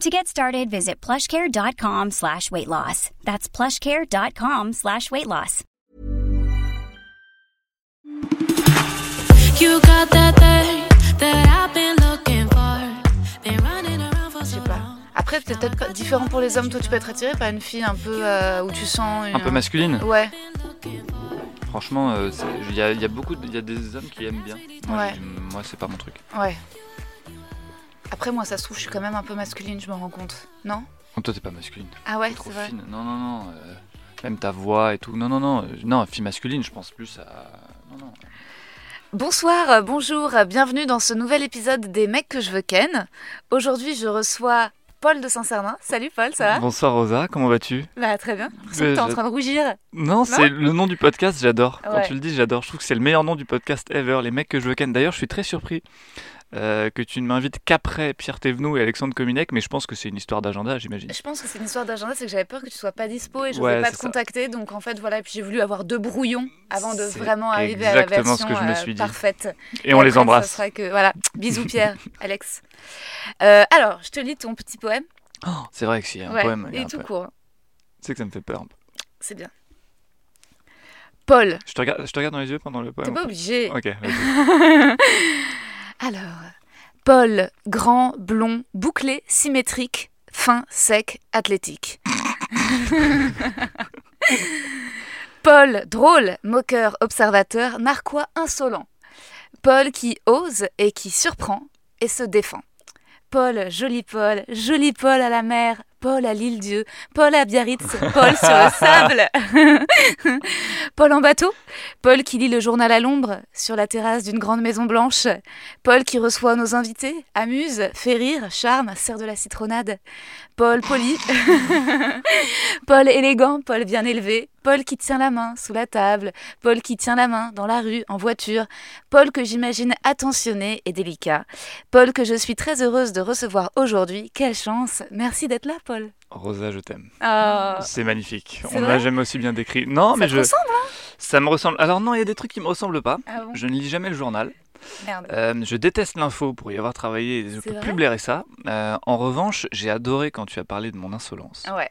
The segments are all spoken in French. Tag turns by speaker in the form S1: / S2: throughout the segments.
S1: To get started, visit plushcare.com slash weight loss. That's plushcare.com slash weight loss.
S2: You got that thing that I've been looking for. Been running around for
S3: Je sais
S2: so
S3: pas.
S2: long.
S3: Après, c'est peut-être différent pour les hommes. Toi, tu peux être attiré par une fille un peu euh, où tu sens. Une...
S4: Un peu masculine
S3: Ouais,
S4: Franchement, euh, il y, a, y a beaucoup, de- il y a des hommes qui aiment bien. Moi,
S3: Ouais.
S4: moi, c'est pas mon truc.
S3: ouais. Après, moi, ça se trouve, je suis quand même un peu masculine, je me rends compte. Non?
S4: Oh, toi, t'es pas masculine.
S3: Ah ouais, c'est vrai.
S4: fine. Non, non, non. euh, même ta voix et tout. Non, non, non. euh, non, fille masculine, je pense plus à. Non, non.
S3: Bonsoir, euh, bonjour, bienvenue dans ce nouvel épisode des mecs que je veux ken. Aujourd'hui, je reçois Paul de Saint-Cernin. Salut Paul, ça va?
S4: Bonsoir Rosa, comment vas-tu?
S3: Bah, très bien. Que
S4: Mais
S3: t'es en train de rougir.
S4: Non, c'est le nom du podcast, j'adore. Quand tu le dis, j'adore. Je trouve que c'est le meilleur nom du podcast ever. Les mecs que je veux ken. D'ailleurs, je suis très surpris euh, que tu ne m'invites qu'après Pierre Thévenoud et Alexandre Cominec, mais je pense que c'est une histoire d'agenda, j'imagine.
S3: Je pense que c'est une histoire d'agenda, c'est que j'avais peur que tu sois pas dispo et je
S4: Ouais,
S3: pas te
S4: ça.
S3: contacter. Donc en fait, voilà, et puis j'ai voulu avoir deux brouillons avant de vraiment arriver à la
S4: exactement ce
S3: version
S4: que je me
S3: euh,
S4: suis dit.
S3: parfaite.
S4: Et on les embrasse.
S3: Ça sera que, voilà, bisous Pierre, Alex. Euh, alors, je te lis ton petit poème.
S4: Oh, c'est vrai que a un
S3: Ouais,
S4: poème, il y a
S3: et
S4: un
S3: tout court,
S4: Tu sais que ça me fait peur un peu.
S3: c'est bien. Paul,
S4: Je te regarde, je te regarde dans les yeux pendant le
S3: t'es
S4: poème.
S3: pas obligé.
S4: Ok.
S3: Alors, Paul, grand, blond, bouclé, symétrique, fin, sec, athlétique. Paul, drôle, moqueur, observateur, narquois, insolent. Paul qui ose et qui surprend et se défend. Paul, joli Paul, joli Paul à la mer, Paul à l'île Dieu, Paul à Biarritz, Paul sur le sable. Paul en bateau, Paul qui lit le journal à l'ombre sur la terrasse d'une grande maison blanche, Paul qui reçoit nos invités, amuse, fait rire, charme, sert de la citronnade. Paul poli, Paul élégant, Paul bien élevé, Paul qui tient la main sous la table, Paul qui tient la main dans la rue, en voiture, Paul que j'imagine attentionné et délicat, Paul que je suis très heureuse de recevoir aujourd'hui. Quelle chance Merci d'être là, Paul.
S4: Rosa, je t'aime.
S3: Ah,
S4: C'est magnifique. On ne l'a jamais aussi bien décrit. Non,
S3: ça
S4: mais
S3: te
S4: je.
S3: ressemble
S4: Ça me ressemble. Alors, non, il y a des trucs qui me ressemblent pas.
S3: Ah bon?
S4: Je ne lis jamais le journal.
S3: Merde.
S4: Euh, je déteste l'info pour y avoir travaillé. Je
S3: C'est
S4: peux plus blairer ça. Euh, en revanche, j'ai adoré quand tu as parlé de mon insolence.
S3: Ouais.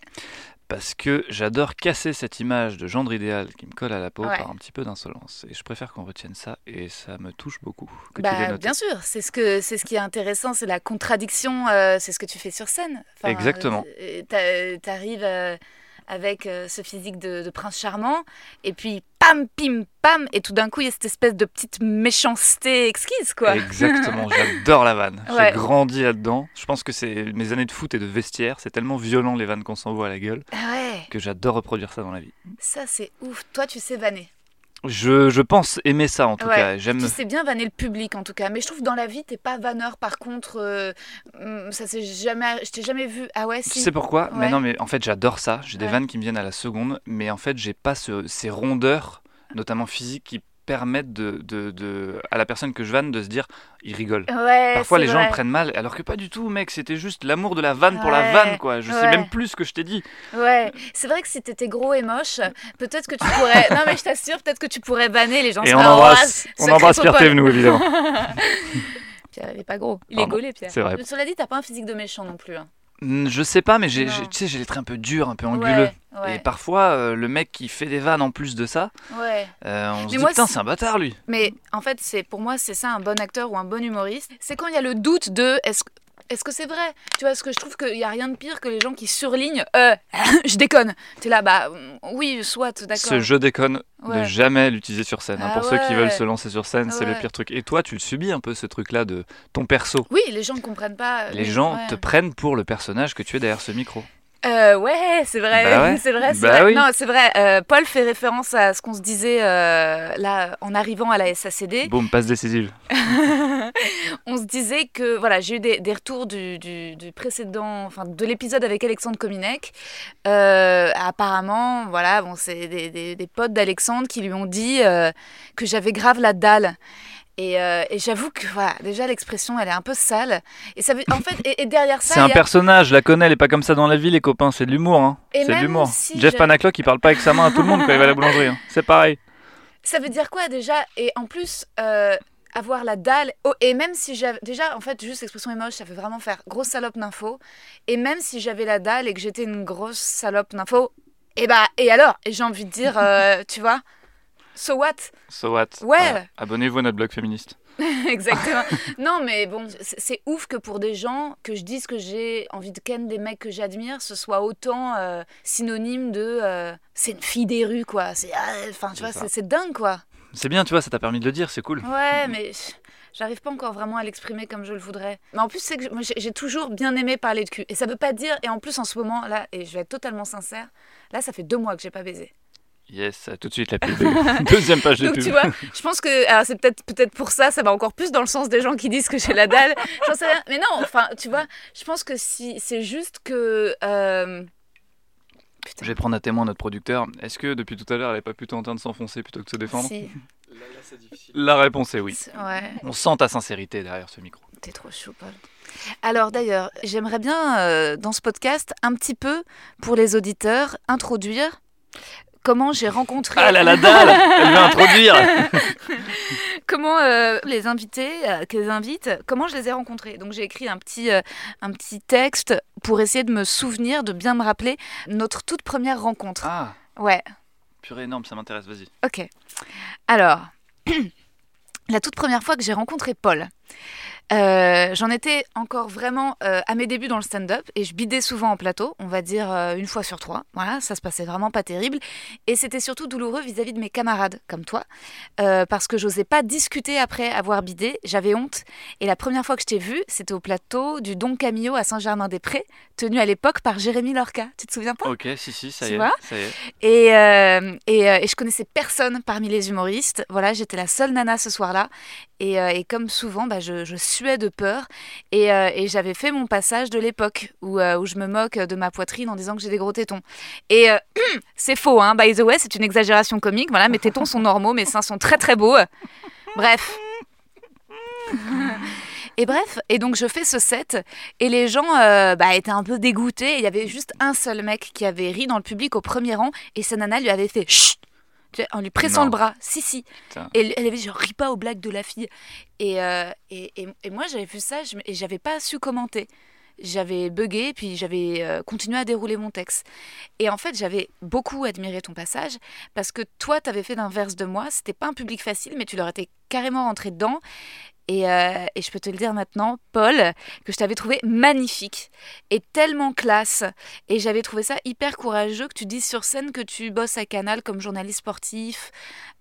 S4: Parce que j'adore casser cette image de gendre idéal qui me colle à la peau
S3: Ouais.
S4: par un petit peu d'insolence. Et je préfère qu'on retienne ça. Et ça me touche beaucoup. Que tu
S3: Bah,
S4: noté.
S3: bien sûr, c'est ce que c'est ce qui est intéressant, c'est la contradiction, euh, c'est ce que tu fais sur scène.
S4: Exactement.
S3: euh, t'a- T'arrives euh, avec euh, ce physique de, de prince charmant, et puis pam, pim, pam, et tout d'un coup il y a cette espèce de petite méchanceté exquise, quoi.
S4: Exactement, j'adore la vanne.
S3: Ouais.
S4: J'ai grandi là-dedans. Je pense que c'est mes années de foot et de vestiaire. C'est tellement violent les vannes qu'on s'envoie à la gueule
S3: Ah ouais,
S4: que j'adore reproduire ça dans la vie.
S3: ça c'est ouf. Toi tu sais vanner.
S4: Je, je pense aimer ça en tout
S3: Ouais.
S4: cas. J'aime.
S3: Tu sais bien vanner le public en tout cas, mais je trouve que dans la vie t'es pas vanneur. Par contre, euh, hum, ça c'est jamais, je t'ai jamais vu. Ah ouais,
S4: Tu
S3: si.
S4: sais pourquoi? Mais non, mais en fait, j'adore ça. J'ai des vannes qui me viennent à la seconde, mais en fait, j'ai pas ce- ces rondeurs, notamment physiques, qui permettent de, de- de- à la personne que je vanne de se dire, il rigole.
S3: Ouais,
S4: Parfois, les gens le prennent mal, alors que pas du tout, mec. C'était juste l'amour de la vanne pour la vanne, quoi. Je sais même plus ce que je t'ai dit.
S3: Ouais, c'est vrai que si t'étais gros et moche, peut-être que tu pourrais. non, mais je t'assure, peut-être que tu pourrais banner les gens.
S4: Et on embrasse, on embrasse Pierre. Thévenoud, évidemment.
S3: Pierre, il est pas gros. Il est gaulé, Pierre.
S4: c'est vrai.
S3: Cela dit, t'as pas un physique de méchant non plus. hein.
S4: Je sais pas, mais j'ai, tu sais, j'ai les traits un peu durs, un peu anguleux.
S3: Ouais, ouais,
S4: Et parfois, euh, le mec qui fait des vannes en plus de ça,
S3: ouais.
S4: euh, on se dit
S3: moi,
S4: putain,
S3: c'est-
S4: c'est un bâtard lui.
S3: Mais en fait, c'est pour moi, c'est ça un bon acteur ou un bon humoriste. C'est quand il y a le doute de est-ce Est-ce que c'est vrai? Tu vois, ce que je trouve qu'il n'y a rien de pire que les gens qui surlignent euh, je déconne. T'es là, bah mm, oui, soit, d'accord.
S4: Ce je déconne,
S3: Ouais.
S4: ne jamais l'utiliser sur scène. hein.
S3: Ah
S4: Pour ceux qui veulent se lancer sur scène, c'est le pire truc. Et toi, tu le subis un peu ce truc-là de ton perso?
S3: Oui, les gens ne comprennent pas.
S4: Les gens te prennent pour le personnage que tu es derrière ce micro.
S3: Euh, ouais, c'est vrai,
S4: Bah ouais.
S3: c'est vrai, c'est
S4: Bah
S3: vrai.
S4: oui.
S3: Non, c'est vrai. euh, Paul fait référence à ce qu'on se disait euh, là en arrivant à la SACD.
S4: Boum, passe décisive.
S3: On se disait que voilà, j'ai eu des, des retours du, du- du précédent, enfin de l'épisode avec Alexandre Kominek. Euh, apparemment, voilà, bon, c'est des, des- des potes d'Alexandre qui lui ont dit que j'avais grave la dalle. Et, euh, et j'avoue que voilà, déjà l'expression elle est un peu sale. Et ça veut, en fait, et, et derrière ça,
S4: C'est un
S3: a-
S4: personnage, je la connais, elle est pas comme ça dans la vie, les copains. C'est de l'humour, hein. C'est de l'humour.
S3: si
S4: Jeff
S3: je-
S4: Panaclock, il parle pas avec sa main à tout le monde quand il va à la boulangerie. hein. C'est pareil.
S3: Ça veut dire quoi déjà? Et en plus, euh, avoir la dalle. oh, et même si j'avais. Déjà, en fait, juste l'expression est moche, ça veut vraiment faire grosse salope d'info. Et même si j'avais la dalle et que j'étais une grosse salope d'info, et bah, et alors? Et j'ai envie de dire, euh, tu vois? So what?
S4: So what?
S3: Ouais.
S4: Voilà. Abonnez-vous à notre blog féministe.
S3: Exactement. non, mais bon, c'est ouf que pour des gens, que je dise que j'ai envie de ken des mecs que j'admire, ce soit autant euh, synonyme de. euh, c'est une fille des rues, quoi. C'est. ah, Enfin, tu vois, c'est dingue, quoi.
S4: C'est bien, tu vois, ça t'a permis de le dire, c'est cool.
S3: Ouais, mais j'arrive pas encore vraiment à l'exprimer comme je le voudrais. Mais en plus, c'est que j'ai toujours bien aimé parler de cul. Et ça veut pas dire. Et en plus, en ce moment, là, et je vais être totalement sincère, là, ça fait deux mois que j'ai pas baisé.
S4: Yes, tout de suite la pub. Deuxième page de
S3: Donc,
S4: pub.
S3: tu vois, je pense que. Alors, c'est peut-être peut pour ça, ça va encore plus dans le sens des gens qui disent que j'ai la dalle. J'en sais rien. Mais non, enfin, tu vois, je pense que si. C'est juste que. euh,
S4: Je vais prendre à témoin notre producteur. Est-ce que depuis tout à l'heure, elle est pas plutôt en train de s'enfoncer plutôt que de se défendre
S3: Si.
S4: La réponse est oui.
S3: Ouais.
S4: On sent ta sincérité derrière ce micro.
S3: T'es trop chou, Paul. Alors d'ailleurs, j'aimerais bien, euh, dans ce podcast, un petit peu, pour les auditeurs, introduire comment j'ai rencontré...
S4: Ah là la dalle Elle veut introduire
S3: comment euh, les invités, euh, que les invites, comment je les ai rencontrés. Donc j'ai écrit un petit, euh, un petit texte pour essayer de me souvenir, de bien me rappeler notre toute première rencontre.
S4: Ah,
S3: Ouais,
S4: purée énorme, ça m'intéresse, vas-y.
S3: ok. Alors, la toute première fois que j'ai rencontré Paul, euh, j'en étais encore vraiment euh, à mes débuts dans le stand-up et je bidais souvent en plateau, on va dire euh, une fois sur trois. Voilà, ça se passait vraiment pas terrible. Et c'était surtout douloureux vis-à-vis de mes camarades, comme toi, parce que j'osais pas discuter après avoir bidé, j'avais honte. Et la première fois que je t'ai vu, c'était au plateau du Don Camillo à Saint-Germain-des-Prés, tenu à l'époque par Jérémy Lorca. Tu te souviens pas?
S4: Ok, si, si, ça
S3: Tu
S4: y est. ça y est.
S3: et, et, et je connaissais personne parmi les humoristes. Voilà, j'étais la seule nana ce soir-là. Et, et comme souvent, bah, je, je suais de peur. Et, euh, et j'avais fait mon passage de l'époque où, euh, où je me moque de ma poitrine en disant que j'ai des gros tétons. Et euh, c'est faux, hein, by the way, c'est une exagération comique. Voilà, mes tétons sont normaux, mes seins sont très très beaux. Bref. Et bref, et donc je fais ce set et les gens bah, étaient un peu dégoûtés. Il y avait juste un seul mec qui avait ri dans le public au premier rang et sa nana lui avait fait chut en lui pressant
S4: Non.
S3: le bras. Si, si.
S4: Putain.
S3: Et elle avait dit, je ris pas aux blagues de la fille. Et, euh, et, et, et moi, j'avais vu ça je, et j'avais pas su commenter. J'avais bugué, puis j'avais euh, continué à dérouler mon texte. Et en fait, j'avais beaucoup admiré ton passage, parce que toi, tu avais fait l'inverse de moi. C'était pas un public facile, mais tu leur étais carrément rentré dedans. Et, euh, et je peux te le dire maintenant, Paul, que je t'avais trouvé magnifique et tellement classe. Et j'avais trouvé ça hyper courageux que tu dises sur scène que tu bosses à Canal comme journaliste sportif.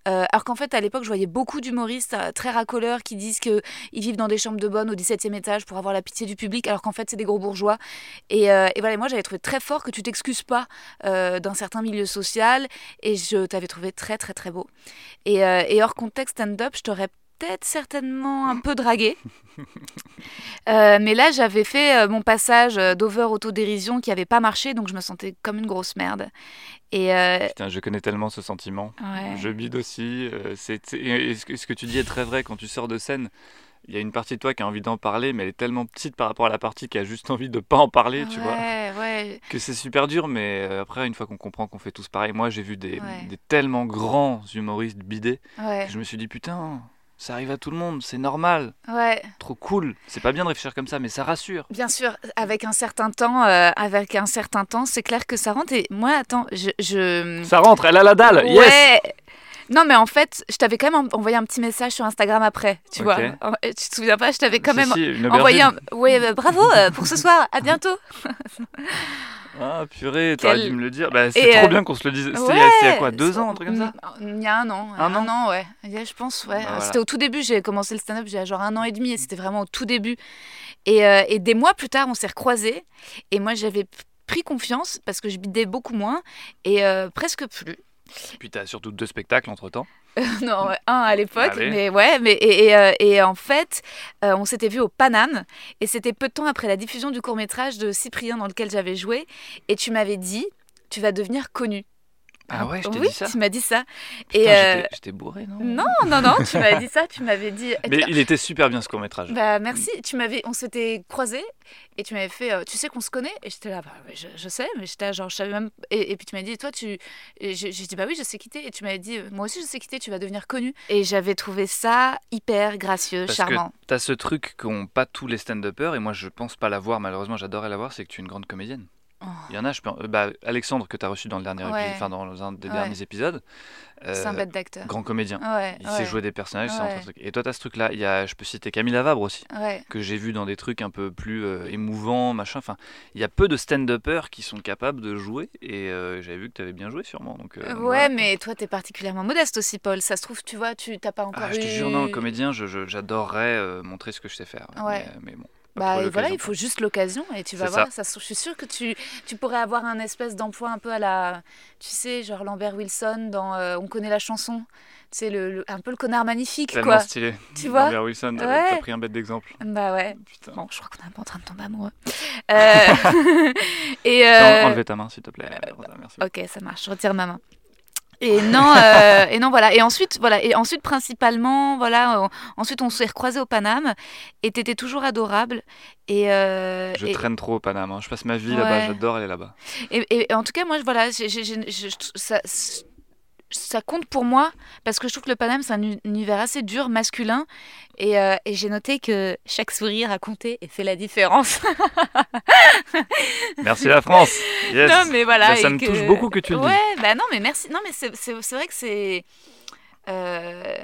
S3: Euh, alors qu'en fait, à l'époque, je voyais beaucoup d'humoristes euh, très racoleurs qui disent qu'ils vivent dans des chambres de bonne au 17e étage pour avoir la pitié du public, alors qu'en fait, c'est des gros bourgeois. Et, et voilà, moi, j'avais trouvé très fort que tu t'excuses pas d'un certain milieu social. Et je t'avais trouvé très, très, très beau. Et, et hors contexte stand-up, je t'aurais peut-être certainement un peu dragué. Euh, mais là, j'avais fait euh, mon passage euh, d'over autodérision qui avait pas marché, donc je me sentais comme une grosse merde. Et euh,
S4: Putain, je connais tellement ce sentiment.
S3: ouais.
S4: Je bide aussi. c'est, ce, que, tu dis est très vrai quand tu sors de scène. Il y a une partie de toi qui a envie d'en parler, mais elle est tellement petite par rapport à la partie qui a juste envie de pas en parler, tu vois.
S3: Ouais.
S4: Que c'est super dur, mais après, une fois qu'on comprend qu'on fait tous pareil, moi j'ai vu des,
S3: Ouais.
S4: des tellement grands humoristes
S3: Ouais,
S4: que je me suis dit putain, ça arrive à tout le monde, c'est normal,
S3: ouais,
S4: trop cool. C'est pas bien de réfléchir comme ça, mais ça rassure.
S3: bien sûr, avec un certain temps, euh, avec un certain temps, c'est clair que ça rentre. Et moi, attends, je, je...
S4: Ça rentre, elle a la dalle, yes
S3: Non, mais en fait, je t'avais quand même envoyé un petit message sur Instagram après, tu
S4: Ok.
S3: vois. En- Tu te souviens pas Je t'avais quand
S4: Si,
S3: même
S4: si,
S3: envoyé un. Oui, euh, bravo euh, pour ce soir, à bientôt.
S4: Ah purée, t'aurais
S3: Quel-
S4: dû me le dire. Bah, c'est trop
S3: euh,
S4: bien qu'on se le dise. C'était il y a- c'était il y a quoi, deux ans, un truc comme ça
S3: Il y a un an.
S4: Un an
S3: ouais. Il y a, je pense, ouais.
S4: Bah, voilà.
S3: C'était au tout début, j'ai commencé le stand-up, j'ai genre un an et demi, et c'était vraiment au tout début. Et, euh, et des mois plus tard, on s'est recroisés, et moi j'avais pris confiance parce que je bidais beaucoup moins, et euh, presque plus.
S4: Puis t'as surtout deux spectacles entre temps.
S3: Non, ouais, un à l'époque, mais ouais, mais et, et, euh, et en fait, euh, on s'était vu au Paname, et c'était peu de temps après la diffusion du court métrage de Cyprien dans lequel j'avais joué, et tu m'avais dit, tu vas devenir connu.
S4: Ah ouais, je t'ai
S3: oui,
S4: dit ça.
S3: tu m'as dit ça. Et euh,
S4: j'étais- bourré, non
S3: non, non, non, tu m'avais dit ça, tu m'avais dit.
S4: Mais il était super bien ce court métrage.
S3: Bah merci, tu m'avais, on s'était croisés et tu m'avais fait, euh, tu sais qu'on se connaît et j'étais là, bah je, je sais, mais j'étais là, genre je savais même, et, et puis tu m'as dit, toi tu, j'ai dit bah oui je sais quitter et tu m'avais dit, moi aussi je sais quitter, tu vas devenir connu et j'avais trouvé ça hyper gracieux,
S4: Parce
S3: charmant.
S4: que t'as ce truc qu'ont pas tous les stand-uppers, et moi je pense pas l'avoir, malheureusement j'adorerais l'avoir, c'est que tu es une grande comédienne.
S3: Oh.
S4: Il y en a, je peux... euh, bah, Alexandre que t'as reçu dans le dernier
S3: Ouais.
S4: épisode, enfin dans un des
S3: Ouais.
S4: derniers épisodes.
S3: C'est un
S4: euh,
S3: bête d'acteur.
S4: Grand comédien.
S3: Ouais,
S4: Il sait jouer des personnages, un truc. Et toi, t'as ce truc-là. Il y a, je peux citer Camille Lavabre aussi, que j'ai vu dans des trucs un peu plus euh, émouvants, machin. Enfin, il y a peu de stand-uppers qui sont capables de jouer. Et euh, j'avais vu que t'avais bien joué, sûrement. Donc, euh,
S3: ouais,
S4: voilà.
S3: mais toi t'es particulièrement modeste aussi, Paul. Ça se trouve, tu vois, tu t'as pas encore
S4: Ah, je te jure, non, comédien, je- je- j'adorerais euh, montrer ce que je sais faire.
S3: Ouais.
S4: Mais, euh, mais bon.
S3: Bah voilà, il faut juste l'occasion et tu vas
S4: C'est
S3: voir.
S4: ça.
S3: Je suis sûre que tu, tu pourrais avoir un espèce d'emploi un peu à la, tu sais, genre Lambert Wilson dans euh, On connaît la chanson. Sais, le, le- un peu le connard magnifique,
S4: Tellement
S3: quoi.
S4: stylé.
S3: Tu vois
S4: Lambert Wilson, euh,
S3: Ouais.
S4: t'as pris un bête d'exemple.
S3: Bah ouais.
S4: Putain.
S3: Bon, je crois qu'on est un peu en train de tomber amoureux. Euh, et euh,
S4: Enlevez ta main, s'il te plaît. Rosa, merci.
S3: Ok, ça marche. Je retire ma main. Et non, euh, et non, voilà. Et ensuite, voilà. Et ensuite, principalement, voilà. euh, ensuite, on s'est recroisés au Paname, et t'étais toujours adorable. Et, euh,
S4: Je
S3: et-
S4: traîne trop au Paname. hein. Je passe ma vie
S3: Ouais.
S4: là-bas. J'adore aller là-bas.
S3: Et, en tout cas, moi, voilà, j'ai- j'ai- j'ai- je- je- ça, ça compte pour moi parce que je trouve que le Paname, c'est un uni- univers assez dur, masculin. Et, euh, et j'ai noté que chaque sourire a compté et fait la différence.
S4: Merci la France. Yes.
S3: non, mais voilà.
S4: Ça me
S3: que-
S4: touche beaucoup que tu le dises.
S3: Ouais, bah non, mais merci. Non, mais c'est vrai que c'est. euh,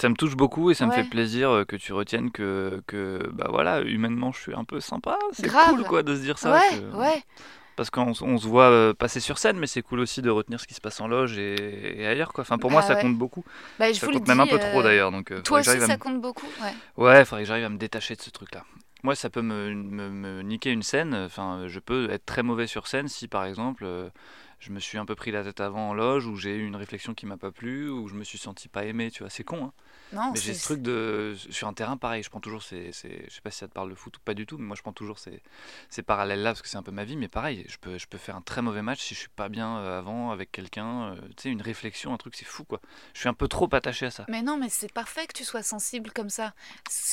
S4: Ça me touche beaucoup et ça me fait plaisir euh, que tu retiennes que, que bah voilà, humainement, je suis un peu sympa. C'est cool quoi de se dire ça.
S3: ouais,
S4: que-
S3: ouais.
S4: Parce qu'on se voit euh, passer sur scène, mais c'est cool aussi de retenir ce qui se passe en loge et, et ailleurs quoi. Enfin, pour moi,
S3: Bah
S4: ça
S3: ouais.
S4: compte beaucoup.
S3: Bah, je
S4: Ça compte même un peu trop
S3: euh,
S4: d'ailleurs. Donc, euh,
S3: Toi aussi, ça
S4: me-
S3: compte beaucoup. Ouais.
S4: Ouais, faudrait que j'arrive à me détacher de ce truc-là. Moi, ça peut me, me- me niquer une scène. Enfin, je peux être très mauvais sur scène si, par exemple, je me suis un peu pris la tête avant en loge, ou j'ai eu une réflexion qui m'a pas plu, ou je me suis senti pas aimé. Tu vois, c'est con. Hein.
S3: Non,
S4: Mais j'ai ce truc de sur un terrain pareil. Je prends toujours ces, ces- je sais pas si ça te parle de foot ou pas du tout, mais moi je prends toujours ces, ces parallèles-là parce que c'est un peu ma vie. Mais pareil, je peux, je peux faire un très mauvais match si je suis pas bien euh, avant avec quelqu'un. euh, tu sais, une réflexion, un truc, c'est fou quoi. Je suis un peu trop attaché à ça.
S3: Mais non, mais c'est parfait que tu sois sensible comme ça.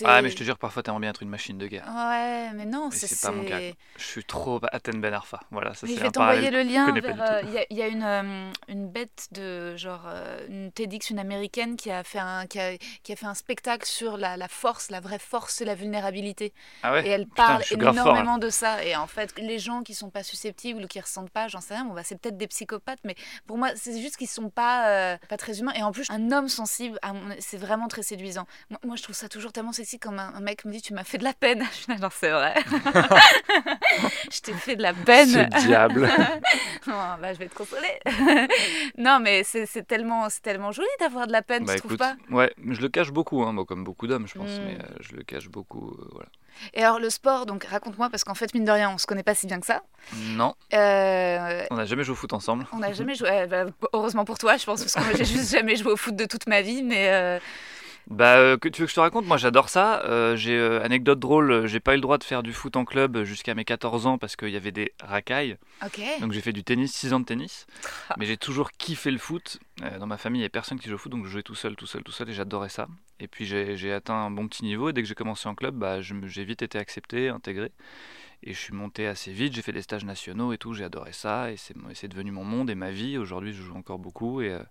S4: Ah, mais je te jure, parfois t'aimerais bien être une machine de guerre.
S3: Ouais, mais non, c'est.
S4: pas mon cas, Je suis trop Aten Ben Arfa. Voilà, ça c'est
S3: je vais t'envoyer le lien euh, Il y a, il y a une, euh, une bête de genre euh, une TEDx, une américaine qui a fait un qui a, qui a fait un spectacle sur la, la force, la vraie force et la vulnérabilité.
S4: Ah ouais.
S3: Et elle parle
S4: fort,
S3: énormément de ça. Et en fait, les gens qui sont pas susceptibles ou qui ressentent pas, j'en sais rien, bon, bah, c'est peut-être des psychopathes, mais pour moi, c'est juste qu'ils sont pas, euh, pas très humains. Et en plus, un homme sensible, c'est vraiment très séduisant. Moi, moi, je trouve ça toujours tellement sexy quand un, un mec me dit Tu m'as fait de la peine. Je suis là, genre, c'est vrai. je t'ai fait de la peine.
S4: Ce diable.
S3: Oh, bah, je vais te consoler. non, mais c'est c'est tellement, c'est tellement joli d'avoir de la peine,
S4: Bah
S3: tu trouves
S4: écoute,
S3: pas?
S4: ouais, je le cache beaucoup, hein, bon, comme beaucoup d'hommes, je pense,
S3: Mm.
S4: mais euh, je le cache beaucoup, euh, voilà.
S3: Et alors, le sport, donc raconte-moi, parce qu'en fait, mine de rien, on se connaît pas si bien que ça.
S4: Non,
S3: Euh,
S4: on n'a jamais joué au foot ensemble.
S3: On n'a jamais joué. euh, bah, heureusement pour toi, je pense, parce que moi, j'ai juste jamais joué au foot de toute ma vie. Mais
S4: Bah, euh, que tu veux que je te raconte? Moi, j'adore ça. Euh, j'ai euh, anecdote drôle. J'ai pas eu le droit de faire du foot en club jusqu'à mes 14 ans parce qu'il y avait des racailles.
S3: ok.
S4: Donc j'ai fait du tennis, 6 ans de tennis. Mais j'ai toujours kiffé le foot. Dans ma famille, il n'y avait personne qui joue au foot, donc je jouais tout seul, tout seul, tout seul, et j'adorais ça. Et puis j'ai atteint un bon petit niveau. Et dès que j'ai commencé en club, bah, j'ai vite été accepté, intégré. Et je suis monté assez vite. J'ai fait des stages nationaux et tout. J'ai adoré ça. Et c'est devenu mon monde et ma vie. Aujourd'hui, je joue encore beaucoup. Et, euh,